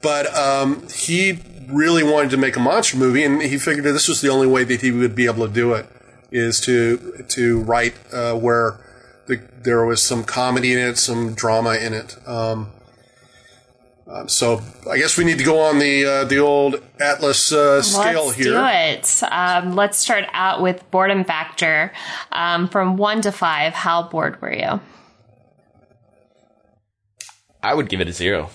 but um, he really wanted to make a monster movie, and he figured this was the only way that he would be able to do it. is to to write uh, where the, there was some comedy in it, some drama in it. Um, um, so I guess we need to go on the uh, the old Atlas uh, scale Let's here. do it. Um, let's start out with boredom factor. Um, from one to five, how bored were you? I would give it a zero.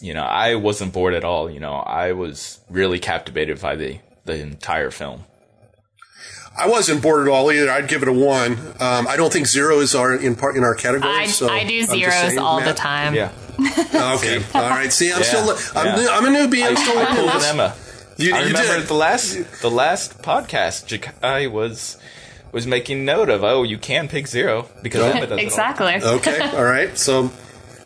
You know, I wasn't bored at all. You know, I was really captivated by the the entire film. I wasn't bored at all either. I'd give it a one. Um, I don't think zero is our in part in our category. I, so I do zeros saying, all the time. Yeah, Okay, all right. See, I'm Yeah. still I'm, Yeah. I'm a newbie. I'm I, still I learning pulled an. Emma. You, I you remember did. the last the last podcast. Jakai was was making note of. Oh, you can pick zero because Emma does it all. Exactly. Okay, all right. So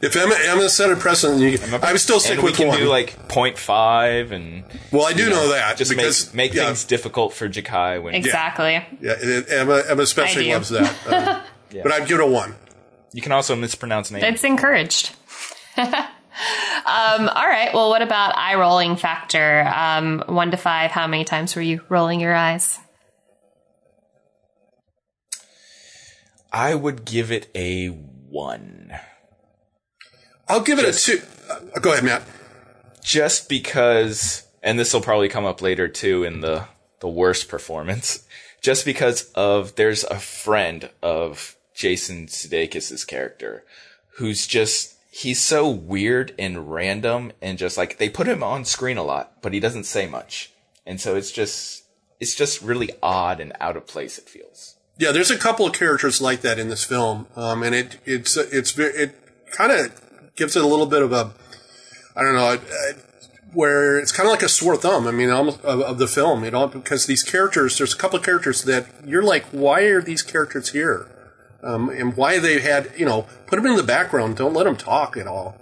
if Emma Emma set a precedent, you, I would still stick and we can one. do like 0.5 and well, I do you know, that just because make make yeah, things difficult for Jakai when Exactly. Yeah, it- Emma, Emma especially loves that. Uh, But I'd give it a one. you can also mispronounce names. It's encouraged. um, all right. Well, what about eye rolling factor? Um, one to five, how many times were you rolling your eyes? I would give it a one. I'll give it a two. Uh, go ahead, Matt. just because, and this will probably come up later too in the the worst performance, just because of there's a friend of Jason Sudeikis' character who's just he's so weird and random and just like they put him on screen a lot, but he doesn't say much, and so it's just it's just really odd and out of place. It feels. Yeah, there's a couple of characters like that in this film, um, and it it's it's it kind of gives it a little bit of a I don't know. where it's kind of like a sore thumb. I mean, almost of, of the film, you know, because these characters, there's a couple of characters that you're like, why are these characters here? Um, and why they had, you know, put them in the background. Don't let them talk at all.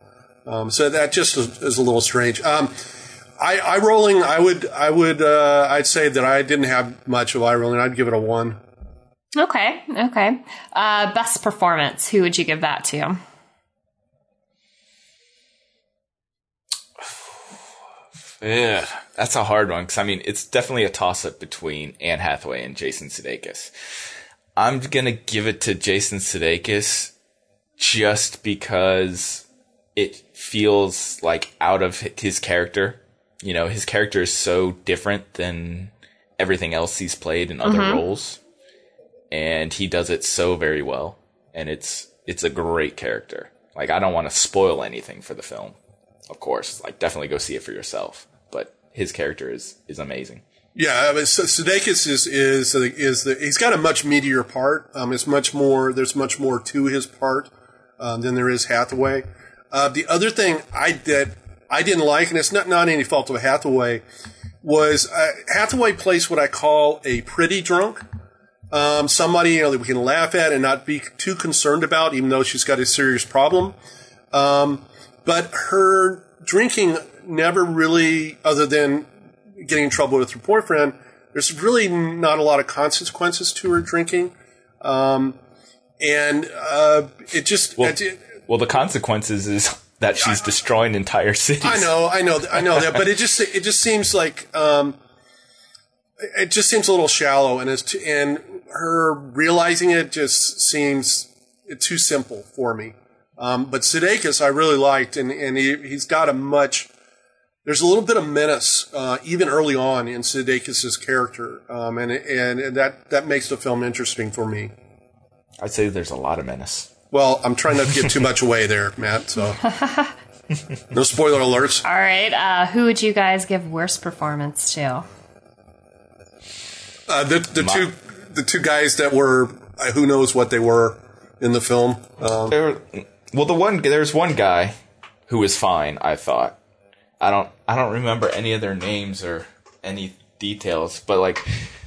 Um, so that just is, is a little strange. Um, I, eye rolling, I would, I would, uh, I'd say that I didn't have much of eye rolling. I'd give it a one. Okay. Okay. Uh, best performance. Who would you give that to? Yeah, that's a hard one because I mean it's definitely a toss up between Anne Hathaway and Jason Sudeikis. I'm gonna give it to Jason Sudeikis just because it feels like out of his character. You know, his character is so different than everything else he's played in other mm-hmm. roles, and he does it so very well. And it's it's a great character. Like I don't want to spoil anything for the film of course. Like, definitely go see it for yourself. His character is is amazing. Yeah, I mean, Su- Sudeikis is is is the he's got a much meatier part. Um, it's much more. There's much more to his part um, than there is Hathaway. Uh, the other thing I that I didn't like, and it's not not any fault of Hathaway, was uh, Hathaway plays what I call a pretty drunk. Um, somebody you know that we can laugh at and not be too concerned about, even though she's got a serious problem. Um, but her drinking never really, other than getting in trouble with her boyfriend, there's really not a lot of consequences to her drinking. Um, and uh, it just, Well, it- well, the consequences is that she's destroying entire cities. I know, I know, I know that, but it just it just seems like um, it just seems a little shallow, and it's too, and her realizing it just seems too simple for me. Um, but Sudeikis, I really liked, and and he he's got a much. There's a little bit of menace uh, even early on in Sudeikis' character, um, and, and and that that makes the film interesting for me. I'd say there's a lot of menace. Well, I'm trying not to give too much away there, Matt. So no spoiler alerts. All right. Uh, who would you guys give worst performance to? Uh, the the two the two guys that were uh, who knows what they were in the film. Um, There, well, the one there's one guy who was fine. I thought. I don't. I don't remember any of their names or any details, but like,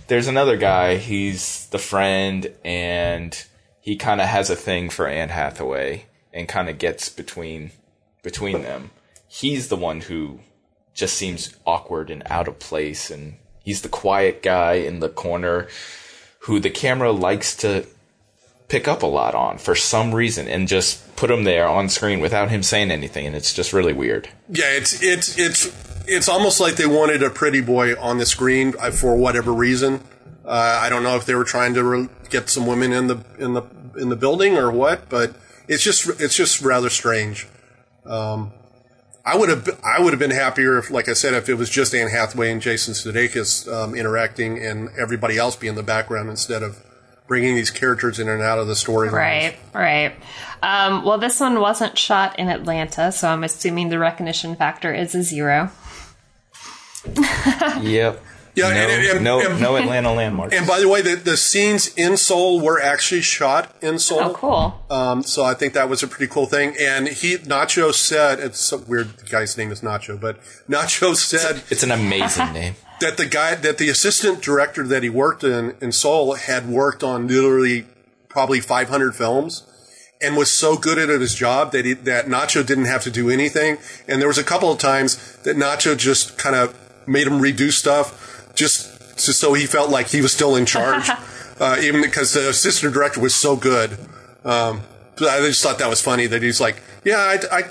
there's another guy. He's the friend, and he kind of has a thing for Anne Hathaway, and kind of gets between between them. He's the one who just seems awkward and out of place, and he's the quiet guy in the corner who the camera likes to pick up a lot on for some reason and just put him there on screen without him saying anything and it's just really weird. yeah, it's it's it's it's almost like they wanted a pretty boy on the screen uh, for whatever reason. Uh, I don't know if they were trying to re- get some women in the in the in the building or what, but it's just it's just rather strange. Um, I would have I would have been happier if, like I said, if it was just Anne Hathaway and Jason Sudeikis um, interacting and everybody else be in the background instead of bringing these characters in and out of the story. Right, right. Um, well, this one wasn't shot in Atlanta, so I'm assuming the recognition factor is a zero. yep. Yeah, no, and- and- no, and- no Atlanta landmarks. And by the way, the, the scenes in Seoul were actually shot in Seoul. Oh, cool. Um, so I think that was a pretty cool thing. And he, Nacho said, it's so weird, the guy's name is Nacho, but Nacho said it's an amazing name. That the guy, that the assistant director that he worked in, in Seoul had worked on literally probably 500 films and was so good at his job that he, that Nacho didn't have to do anything. And there was a couple of times that Nacho just kind of made him redo stuff just, just so he felt like he was still in charge. uh, even because the assistant director was so good. Um, I just thought that was funny that he's like, yeah, I, I,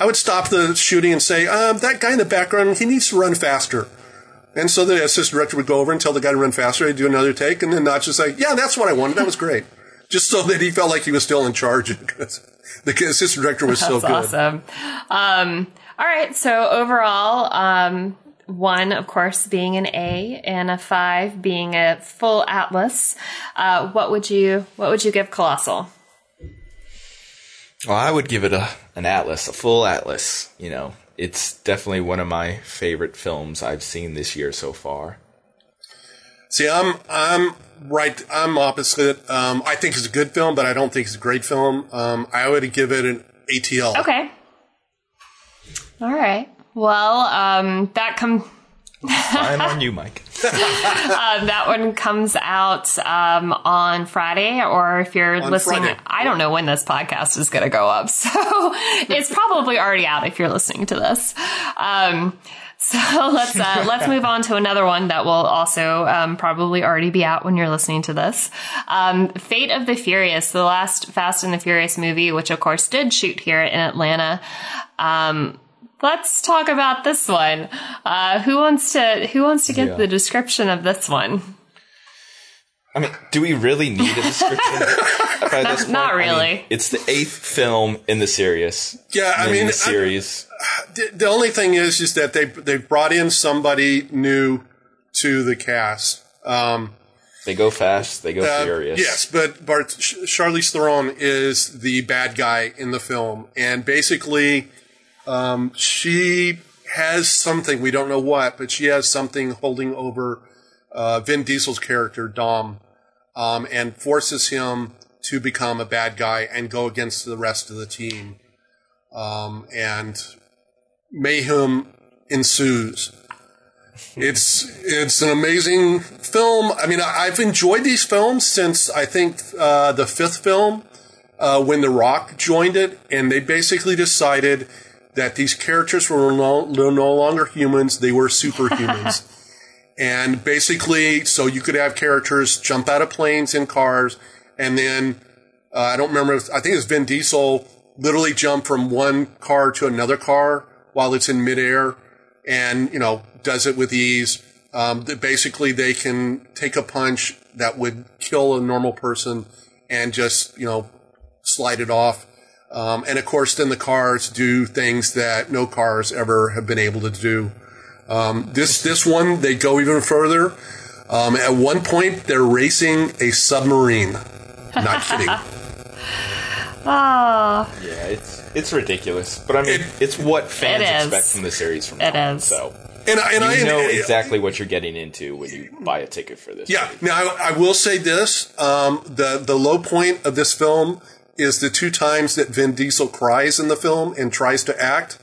I would stop the shooting and say, um, that guy in the background, he needs to run faster. And so the assistant director would go over and tell the guy to run faster. He'd do another take, and then not just say, "Yeah, that's what I wanted. That was great." Just so that he felt like he was still in charge because the assistant director was so That's good. awesome. Um, all right. So overall, um, one, of course, being an A, and a five being a full atlas. Uh, what would you What would you give Colossal? Well, I would give it a an atlas, a full atlas. You know, it's definitely one of my favorite films I've seen this year so far. See, I'm I'm right. I'm opposite. Um, I think it's a good film, but I don't think it's a great film. Um, I would give it an ATL. Okay. All right. Well, um, that comes. Fine on you, Mike. Uh, that one comes out um, on Friday, or if you're On listening, Friday. I don't know when this podcast is going to go up, so it's probably already out if you're listening to this. Um, so let's uh, let's move on to another one that will also um, probably already be out when you're listening to this. Um, Fate of the Furious, the last Fast and the Furious movie, which of course did shoot here in Atlanta. Um, let's talk about this one. Uh, who wants to who wants to get Yeah. the description of this one? I mean, do we really need a description? By this point? not I mean, really. it's the eighth film in the series. Yeah, I mean, the I- series. The, the only thing is, is that they they brought in somebody new to the cast. Um, they go fast. They go Uh, furious. Yes, but Bart, Sh- Charlize Theron is the bad guy in the film, and basically, um, she has something we don't know what, but she has something holding over uh, Vin Diesel's character Dom, um, and forces him to become a bad guy and go against the rest of the team, um, and mayhem ensues. It's it's an amazing film. I mean, I've enjoyed these films since I think uh, the fifth film uh, when The Rock joined it, and they basically decided that these characters were no, no longer humans; they were superhumans. and basically, so you could have characters jump out of planes and cars, and then uh, I don't remember. if- I think it was Vin Diesel literally jump from one car to another car while it's in midair, and you know does it with ease. Um, that basically, they can take a punch that would kill a normal person and just you know slide it off. Um, and of course, then the cars do things that no cars ever have been able to do. Um, this this one they go even further. Um, at one point, they're racing a submarine. Not kidding. Oh, Yeah, it's it's ridiculous, but I mean, It- it's what fans It is. expect from the series from It now is. So And, I- and you I know and- exactly what you're getting into when you buy a ticket for this. Yeah. Now I, I will say this: um, the the low point of this film is the two times that Vin Diesel cries in the film and tries to act.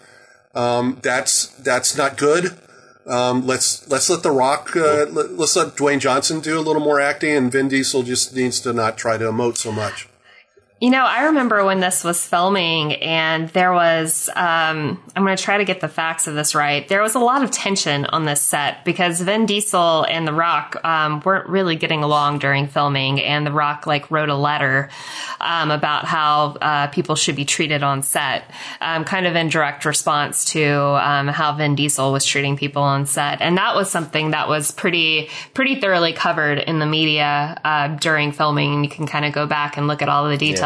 Um, that's that's not good. Um, let's let's let The Rock uh, let, us let Dwayne Johnson do a little more acting, and Vin Diesel just needs to not try to emote so much. You know, I remember when this was filming and there was, um, I'm going to try to get the facts of this right. There was a lot of tension on this set because Vin Diesel and The Rock, um, weren't really getting along during filming and The Rock, like, wrote a letter, um, about how, uh, people should be treated on set, um, kind of in direct response to, um, how Vin Diesel was treating people on set. And that was something that was pretty, pretty thoroughly covered in the media, uh, during filming. You can kind of go back and look at all the details.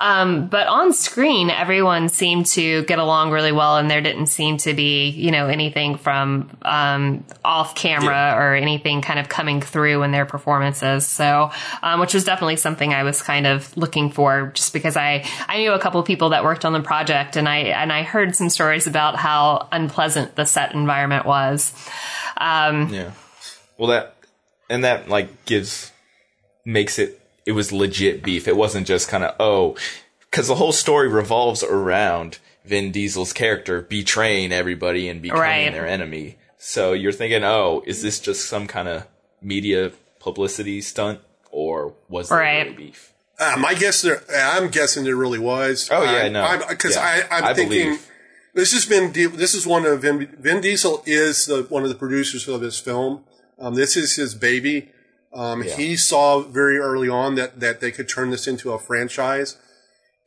Um, but on screen, everyone seemed to get along really well, and there didn't seem to be, you know, anything from um, off camera Yeah. or anything kind of coming through in their performances. So, um, which was definitely something I was kind of looking for, just because I I knew a couple of people that worked on the project, and I and I heard some stories about how unpleasant the set environment was. Um, Yeah. Well, that and that like gives makes it it was legit beef. It wasn't just kind of oh, because the whole story revolves around Vin Diesel's character betraying everybody and becoming Right. their enemy. So you're thinking, oh, is this just some kind of media publicity stunt, or was there Right. really beef? Uh, my guess, there, I'm guessing there really was. Oh, yeah, I- no. I'm- Because Yeah, I, I'm I thinking believe. this has been this is one of Vin, Vin Diesel is the, one of the producers of this film. Um, this is his baby. Um, Yeah. He saw very early on that that they could turn this into a franchise,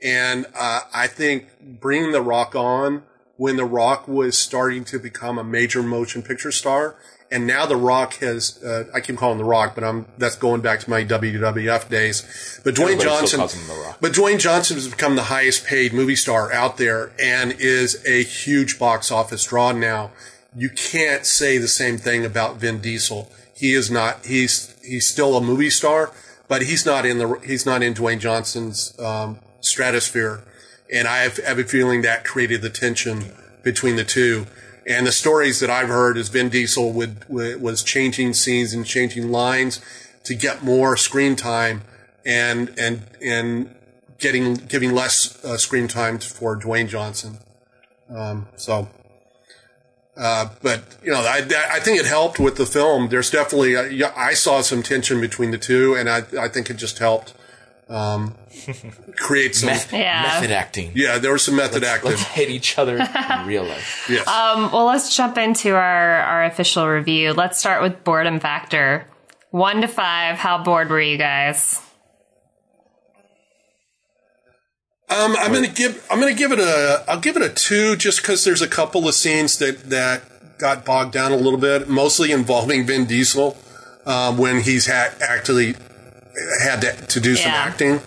and uh, I think bringing The Rock on when The Rock was starting to become a major motion picture star. And now The Rock has, uh, I keep calling The Rock, but I'm, that's going back to my WWF days. But Dwayne Everybody Johnson, calls him The Rock. but Dwayne Johnson has become the highest paid movie star out there and is a huge box office draw now. You can't say the same thing about Vin Diesel. He is not, he's, he's still a movie star, but he's not in the, he's not in Dwayne Johnson's, um, stratosphere. And I have, have a feeling that created the tension between the two. And the stories that I've heard is Vin Diesel would, would was changing scenes and changing lines to get more screen time and and and getting giving less uh, screen time for Dwayne Johnson. Um, so, uh, but you know, I I think it helped with the film. There's definitely uh, yeah, I saw some tension between the two, and I I think it just helped um, create some. Meth- Yeah. Method acting. yeah, there was some method acting. Let's hit each other in real life. Yes. Um, well, let's jump into our, our official review. Let's start with boredom factor. One to five, how bored were you guys? Um, I'm gonna give I'm gonna give it a I'll give it a two just because there's a couple of scenes that that got bogged down a little bit, mostly involving Vin Diesel um, when he's ha- actually had to, to do some acting.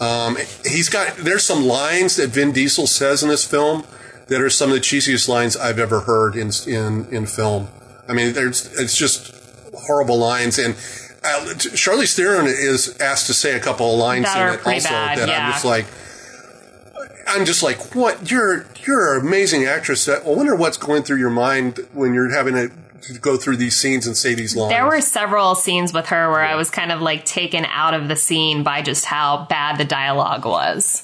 Um, he's got there's some lines that Vin Diesel says in this film that are some of the cheesiest lines I've ever heard in in in film. I mean, there's it's just horrible lines and. Uh, Charlize Theron is asked to say a couple of lines That in it also bad, that yeah. I'm just like, I'm just like, what? You're you're an amazing actress. I wonder what's going through your mind when you're having to go through these scenes and say these lines. There were several scenes with her where I was kind of like taken out of the scene by just how bad the dialogue was.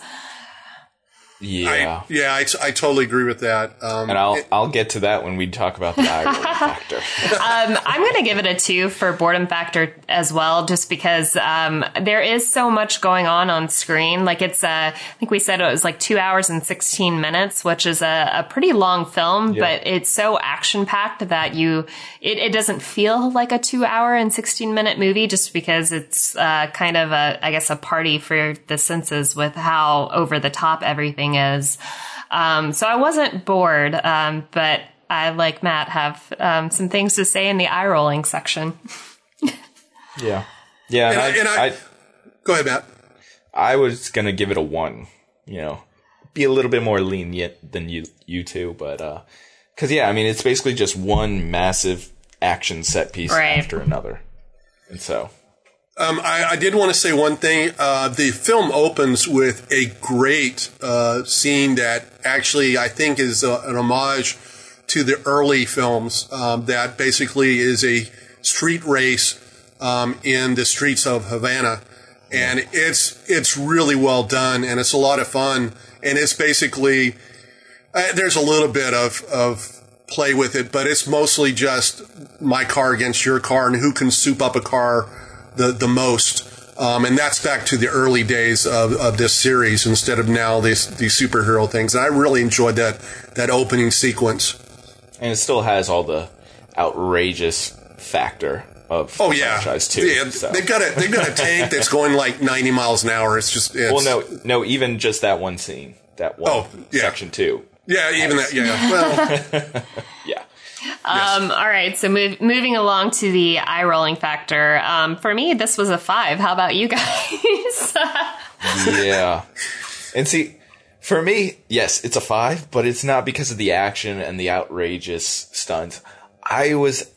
Yeah. I, yeah, I, I totally agree with that. Um, and I'll I'll get to that when we talk about the eye roll factor. Um, I'm going to give it a two for boredom factor as well, just because um, there is so much going on on screen. Like it's, uh, I think we said it was like two hours and 16 minutes, which is a, a pretty long film, Yeah. but it's so action packed that you, it, it doesn't feel like a two hour and 16 minute movie just because it's uh, kind of a, I guess, a party for the senses with how over the top everything is. Um, so I wasn't bored, um, but I, like Matt, have um, some things to say in the eye rolling section. Yeah. Yeah. And, And I- I, and I- I, go ahead, Matt. I was gonna give it a one. You know, be a little bit more lenient than you you two, but uh, because yeah, I mean, it's basically just one massive action set piece Right. after another, and so Um, I, I did want to say one thing. Uh, the film opens with a great uh, scene that actually I think is a, an homage to the early films. Um, that basically is a street race um, in the streets of Havana, and it's it's really well done and it's a lot of fun. And it's basically uh, there's a little bit of of play with it, but it's mostly just my car against your car and who can soup up a car the the most. Um, and that's back to the early days of, of this series instead of now these these superhero things. And I really enjoyed that that opening sequence. And it still has all the outrageous factor of Oh yeah, franchise too. yeah. so. They've got a they've got a tank that's going like ninety miles an hour. It's just it's, Well, no, no, even just that one scene, that one Oh, yeah. section two. yeah, even that yeah. Well, Yeah, Um, all right, so move, moving along to the eye rolling factor. Um, for me, this was a five. How about you guys? yeah. And see, for me, yes, it's a five, but it's not because of the action and the outrageous stunts. I was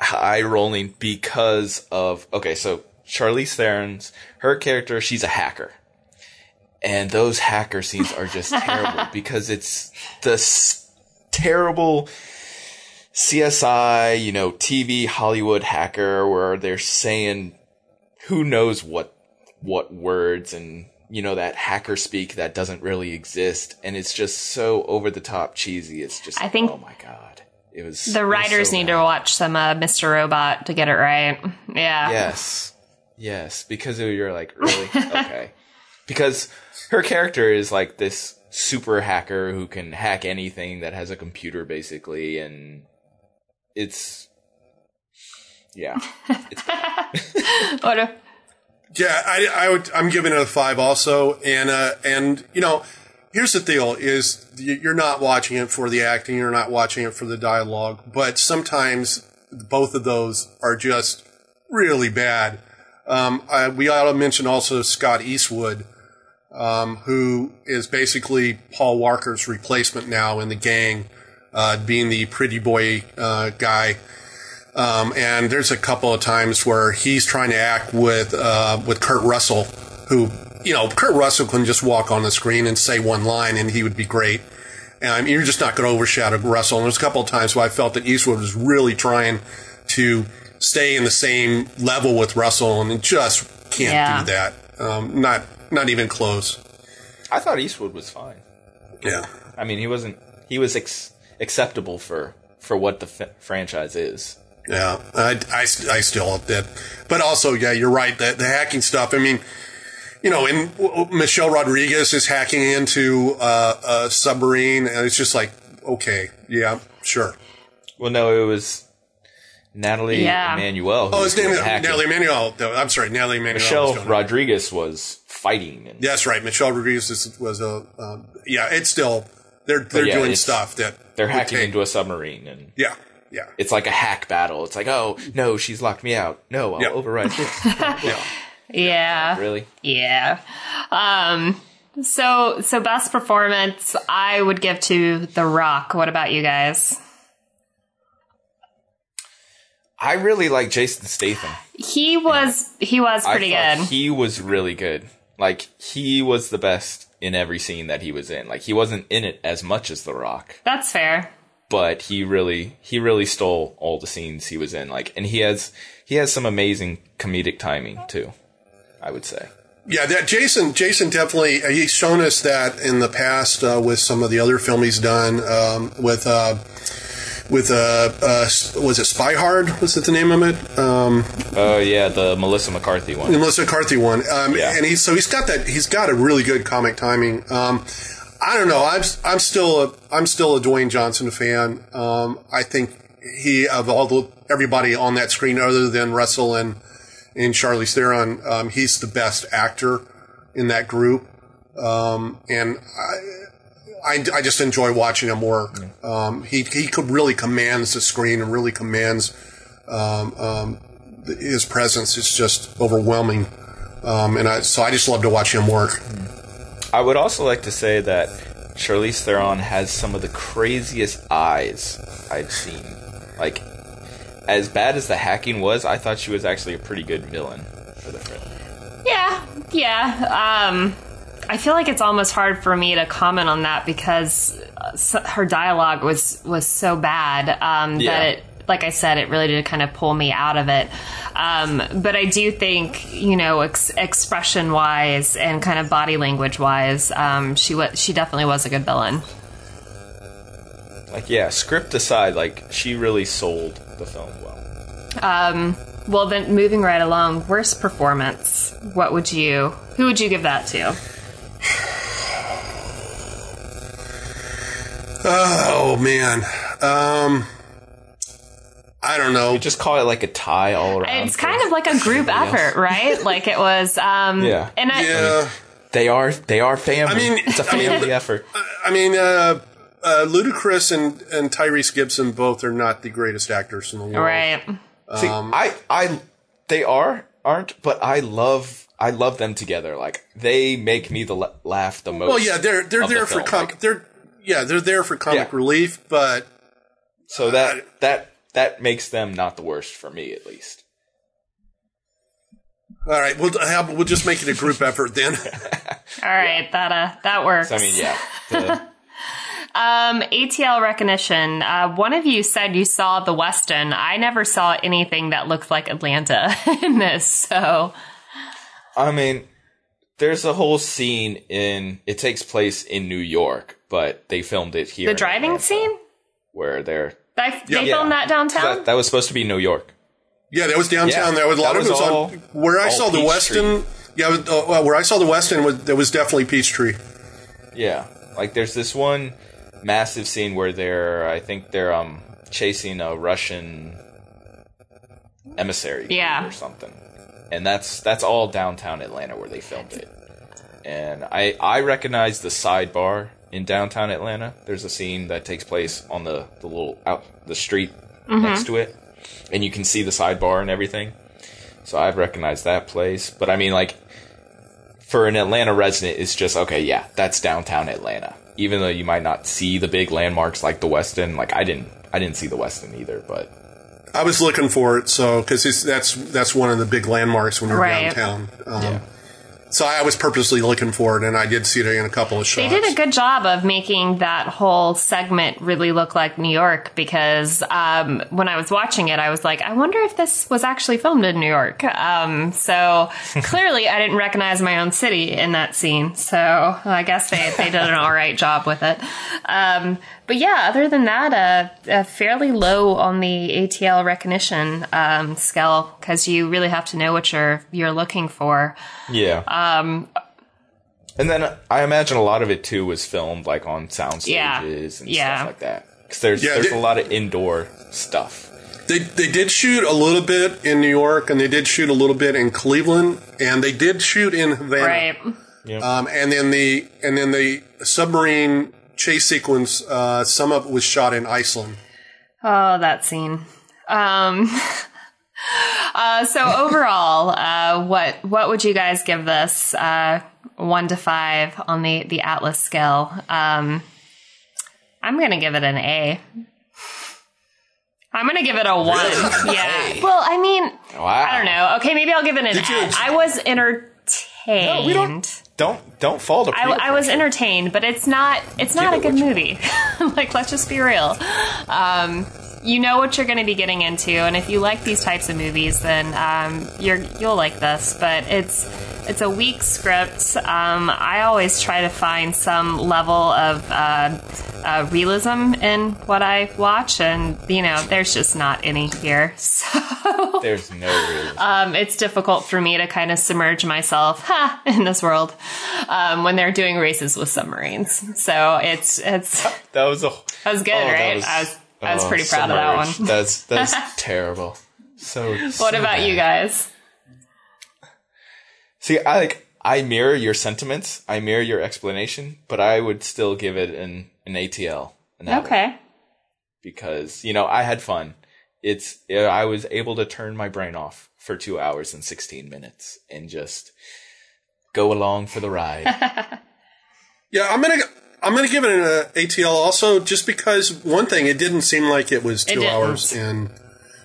eye rolling because of okay, so Charlize Theron's her character, she's a hacker. And those hacker scenes are just terrible because it's the s- terrible CSI, you know, TV Hollywood hacker where they're saying who knows what what words and you know that hacker speak that doesn't really exist and it's just so over the top cheesy it's just I think oh my god it was the writers need to watch some uh, Mr. Robot to get it right. Yeah. yes yes because you're like really okay because her character is like this super hacker who can hack anything that has a computer basically and it's yeah What a- Yeah, I, I would, I'm giving it a five also. And, uh, and, you know, here's the deal is you're not watching it for the acting. You're not watching it for the dialogue, but sometimes both of those are just really bad. Um, I, we ought to mention also Scott Eastwood, um, who is basically Paul Walker's replacement now in the gang, uh, being the pretty boy, uh, guy. Um, and there's a couple of times where he's trying to act with uh, with Kurt Russell, who you know Kurt Russell can just walk on the screen and say one line and he would be great. And you're just not going to overshadow Russell. And there's a couple of times where I felt that Eastwood was really trying to stay in the same level with Russell, and it just can't Yeah. do that. Um, not not even close. i thought eastwood was fine Yeah. i mean he wasn't he was ex- acceptable for for what the f- franchise is Yeah, I, I, I still did. But also, yeah, you're right. The, the hacking stuff. I mean, you know, and Michelle Rodriguez is hacking into uh, a submarine, and it's just like, okay, yeah, sure. Well, no, it was Nathalie Yeah. Emmanuel. Oh, his name was is. Nathalie Emmanuel. No, I'm sorry, Nathalie Emmanuel. was Michelle doing it. Rodriguez was fighting. And, That's right. Michelle Rodriguez was a, um, yeah, it's still, they're, they're yeah, doing stuff that They're hacking take- into a submarine, and yeah, yeah. it's like a hack battle. It's like, oh no, she's locked me out. No, I'll Yeah. override this. yeah. yeah. really? Yeah. Um, so, so best performance I would give to The Rock. What about you guys? I really like Jason Statham. He was, he was pretty I good. he was really good. Like he was the best in every scene that he was in. Like he wasn't in it as much as The Rock. That's fair. but he really he really stole all the scenes he was in like and he has he has some amazing comedic timing too i would say Yeah, that Jason. Jason definitely. uh, He's shown us that in the past uh, with some of the other film he's done. Um, with uh, with uh, uh, was it Spy Hard? Was it the name of it? Um, oh yeah the melissa mccarthy one the Melissa McCarthy one. Um, Yeah. And he's so he's got that. He's got a really good comic timing. Um, I don't know. I'm I'm still a I'm still a Dwayne Johnson fan. Um, I think he of all the everybody on that screen other than Russell and and Charlize Theron, um, he's the best actor in that group. Um, and I, I, I just enjoy watching him work. Um, he, he could really commands the screen and really commands, um, um, the, his presence is just overwhelming. Um, and I, so I just love to watch him work. i would also like to say that charlize theron has some of the craziest eyes i've seen like as bad as the hacking was i thought she was actually a pretty good villain for the film Yeah, yeah. Um, I feel like it's almost hard for me to comment on that because uh, her dialogue was was so bad um, Yeah. that it, like I said, it really did kind of pull me out of it. Um, but I do think, you know, ex- expression wise and kind of body language wise, um, she was she definitely was a good villain. like yeah script aside like she really sold the film well well, then moving right along, worst performance. What would you? Who would you give that to? Oh man, um, I don't know. Just call it like a tie all around. It's kind of like a group effort, right? Like it was. Um, Yeah. And I, Yeah, They are they are family. I mean- it's a I mean, family effort. I mean, uh, uh, Ludacris and and Tyrese Gibson both are not the greatest actors in the world. right. See, Um, I I they are aren't, but I love I love them together. Like they make me the la- laugh the most. Well, yeah, they're they're of the there for com- Like, they're yeah they're there for comic Yeah. relief, but so that that that makes them not the worst for me at least. all right, we'll have, we'll just make it a group effort then. All right. That uh, that works. So, I mean, yeah. the- Um, ATL recognition. Uh, one of you said you saw the Westin. I never saw anything that looked like Atlanta in this. So I mean, there's a whole scene in it takes place in New York, but they filmed it here. the driving Atlanta, scene. where they're They, they Yeah. filmed that downtown. that, that was supposed to be New York. yeah, that was downtown. Yeah, there was a lot that of it was was all- on where I saw the Peachtree. Westin. Yeah, uh, where I saw the Westin was there was definitely Peachtree. Yeah, like there's this one massive scene where they're I think they're um chasing a Russian emissary Yeah. or something, and that's that's all downtown Atlanta where they filmed it. And I I recognize the sidebar in downtown Atlanta. There's a scene that takes place on the the little out the street next to it, and you can see the sidebar and everything. So I've recognized that place, but I mean like for an Atlanta resident, it's just okay. Yeah, that's downtown Atlanta. Even though you might not see the big landmarks like the Westin, like I didn't, I didn't see the Westin either. But I was looking for it, so because that's that's one of the big landmarks when you're Right. downtown. Um, yeah, So I was purposely looking for it, and I did see it in a couple of shots. They did a good job of making that whole segment really look like New York because um, when I was watching it, I was like, I wonder if this was actually filmed in New York. Um, so clearly, I didn't recognize my own city in that scene. So I guess they, they did an all right job with it. Um, but yeah, other than that, uh, uh, fairly low on the ATL recognition um, scale because you really have to know what you're you're looking for. yeah. Um, and then I imagine a lot of it too was filmed like on sound stages Yeah. and Yeah. stuff like that. Because there's Yeah, there's they- a lot of indoor stuff. They they did shoot a little bit in New York, and they did shoot a little bit in Cleveland, and they did shoot in Havana. Right. Um, and then the and then the submarine chase sequence, uh, some of it was shot in Iceland. Oh, that scene. Um, uh, so overall, uh, what what would you guys give this? Uh, one to five on the the Atlas scale. Um, I'm gonna give it an A. I'm gonna give it a one. Yeah. Well, I mean, Wow. I don't know. Okay, maybe I'll give it an Did you- A. I was entertained. No, we don't- Don't don't fall to. I, I was entertained, but it's not it's not Give a good movie. like let's just be real. Um, you know what you're going to be getting into, and if you like these types of movies, then um, you're you'll like this. But it's it's a weak script. Um, I always try to find some level of uh, uh, realism in what I watch, and you know, there's just not any here. So There's no reason. um, it's difficult for me to kind of submerge myself ha, in this world um, when they're doing races with submarines. So it's it's that was a. that was good, oh, that right? I was I was oh, pretty proud of that one. That's that's terrible. So. What about you guys? See, I like I mirror your sentiments. I mirror your explanation, but I would still give it an an ATL. An Okay, Because you know I had fun. It's I was able to turn my brain off for two hours and sixteen minutes and just go along for the ride. Yeah, I'm gonna I'm gonna give it an uh, ATL also, just because one thing, it didn't seem like it was two didn't. hours and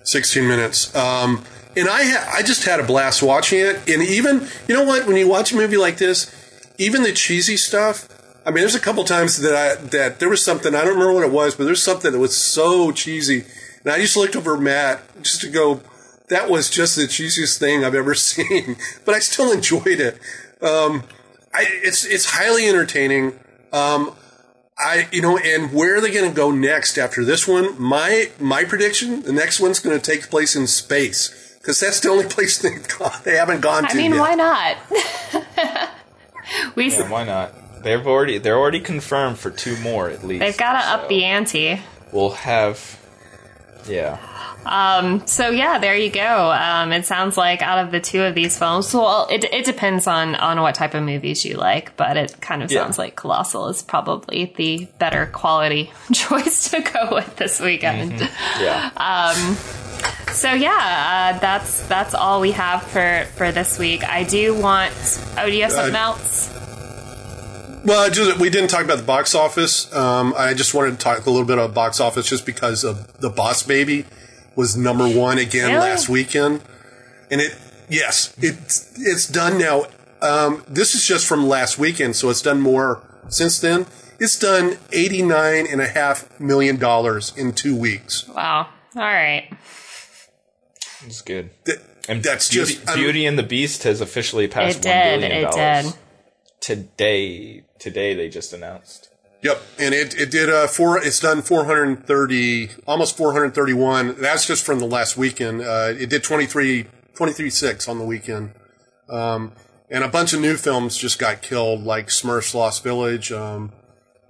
16 minutes. Um, and I ha- I just had a blast watching it. And even you know what, when you watch a movie like this, even the cheesy stuff. I mean, there's a couple times that I that there was something I don't remember what it was, but there's something that was so cheesy, and I just looked over Matt just to go. That was just the cheesiest thing I've ever seen, but I still enjoyed it. Um, I, it's it's highly entertaining. Um, I you know, and where are they going to go next after this one? My my prediction: the next one's going to take place in space. because that's the only place they've gone, they haven't gone I to. I mean, yet. why not? we Yeah, why not? They've already they're already confirmed for two more at least. they've got to up the ante. We'll have, yeah. So yeah, there you go. Um, it sounds like out of the two of these films, well, it it depends on on what type of movies you like, but it kind of Yeah. sounds like Colossal is probably the better quality choice to go with this weekend. Yeah. So yeah, uh, that's that's all we have for for this week. I do want. Oh, do you have something Uh, else? Well, just, we didn't talk about the box office. Um, I just wanted to talk a little bit about box office just because of the Boss Baby was number one again Really? last weekend, and it yes it's it's done now. Um, this is just from last weekend, so it's done more since then. It's done eighty nine and a half million dollars in two weeks. Wow. All right. it's good. That- And that's Beauty, just I'm- Beauty and the Beast has officially passed It one did. billion It dollars. did. Today, today they just announced. Yep, and it it did uh four. It's done four hundred and thirty, almost four hundred thirty one. That's just from the last weekend. Uh, it did 23, 23 six on the weekend. Um, and a bunch of new films just got killed, like Smurfs Lost Village, um,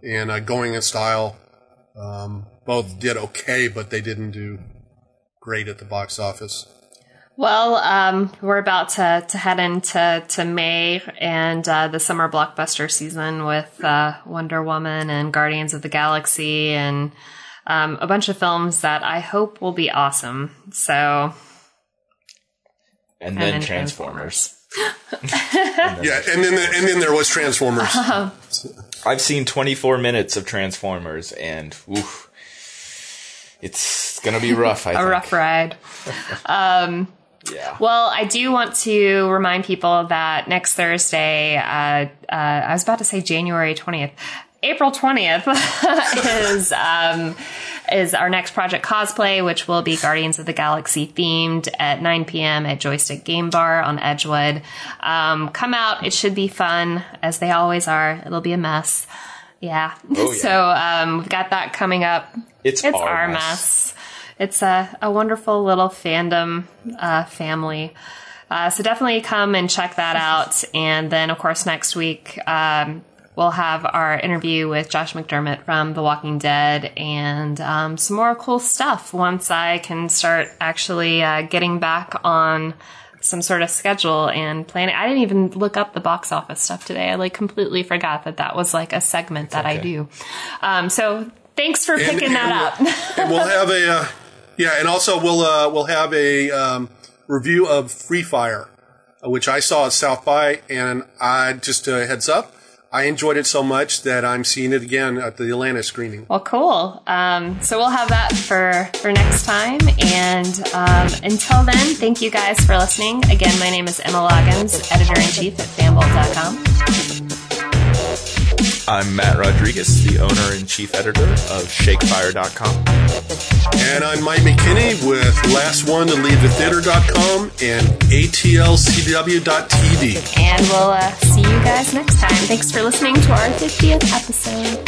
and uh, Going in Style. Um, both did okay, but they didn't do great at the box office. Well, um, we're about to, to head into to May and uh, the summer blockbuster season with uh, Wonder Woman and Guardians of the Galaxy and um, a bunch of films that I hope will be awesome. So, And, and then then Transformers. Yeah, and then and then there was Transformers. I've seen 24 minutes of Transformers, and oof, it's gonna be rough. I a think. A rough ride. Yeah. Well, I do want to remind people that next Thursday, uh, uh, I was about to say January 20th, April 20th is, um, is our next project cosplay, which will be Guardians of the Galaxy themed at 9 p.m. at Joystick Game Bar on Edgewood. Um, come out. It should be fun as they always are. It'll be a mess. Yeah. Oh, yeah. so, um, we've got that coming up. It's, It's our, our mess. mess. It's a, a wonderful little fandom uh, family. Uh, so definitely come and check that out. And then, of course, next week um, we'll have our interview with Josh McDermitt from The Walking Dead and um, some more cool stuff once I can start actually uh, getting back on some sort of schedule and planning. I didn't even look up the box office stuff today. I like completely forgot that that was like a segment that I do. Um, so thanks for And- picking that and up. and we'll have a uh, yeah, and also we'll uh, we'll have a um, review of Free Fire, uh, which I saw at South by, and I just a heads up, I enjoyed it so much that I'm seeing it again at the Atlanta screening. Well, cool. Um, so we'll have that for for next time. And um, until then, thank you guys for listening. Again, my name is Emma Loggins, editor in chief at fanbolt.com. I'm Matt Rodriguez, the owner and chief editor of ShakeFire.com. And I'm Mike McKinney with Last One to Leave the Theater.com and ATLCW.tv. And we'll uh, see you guys next time. Thanks for listening to our 50th episode.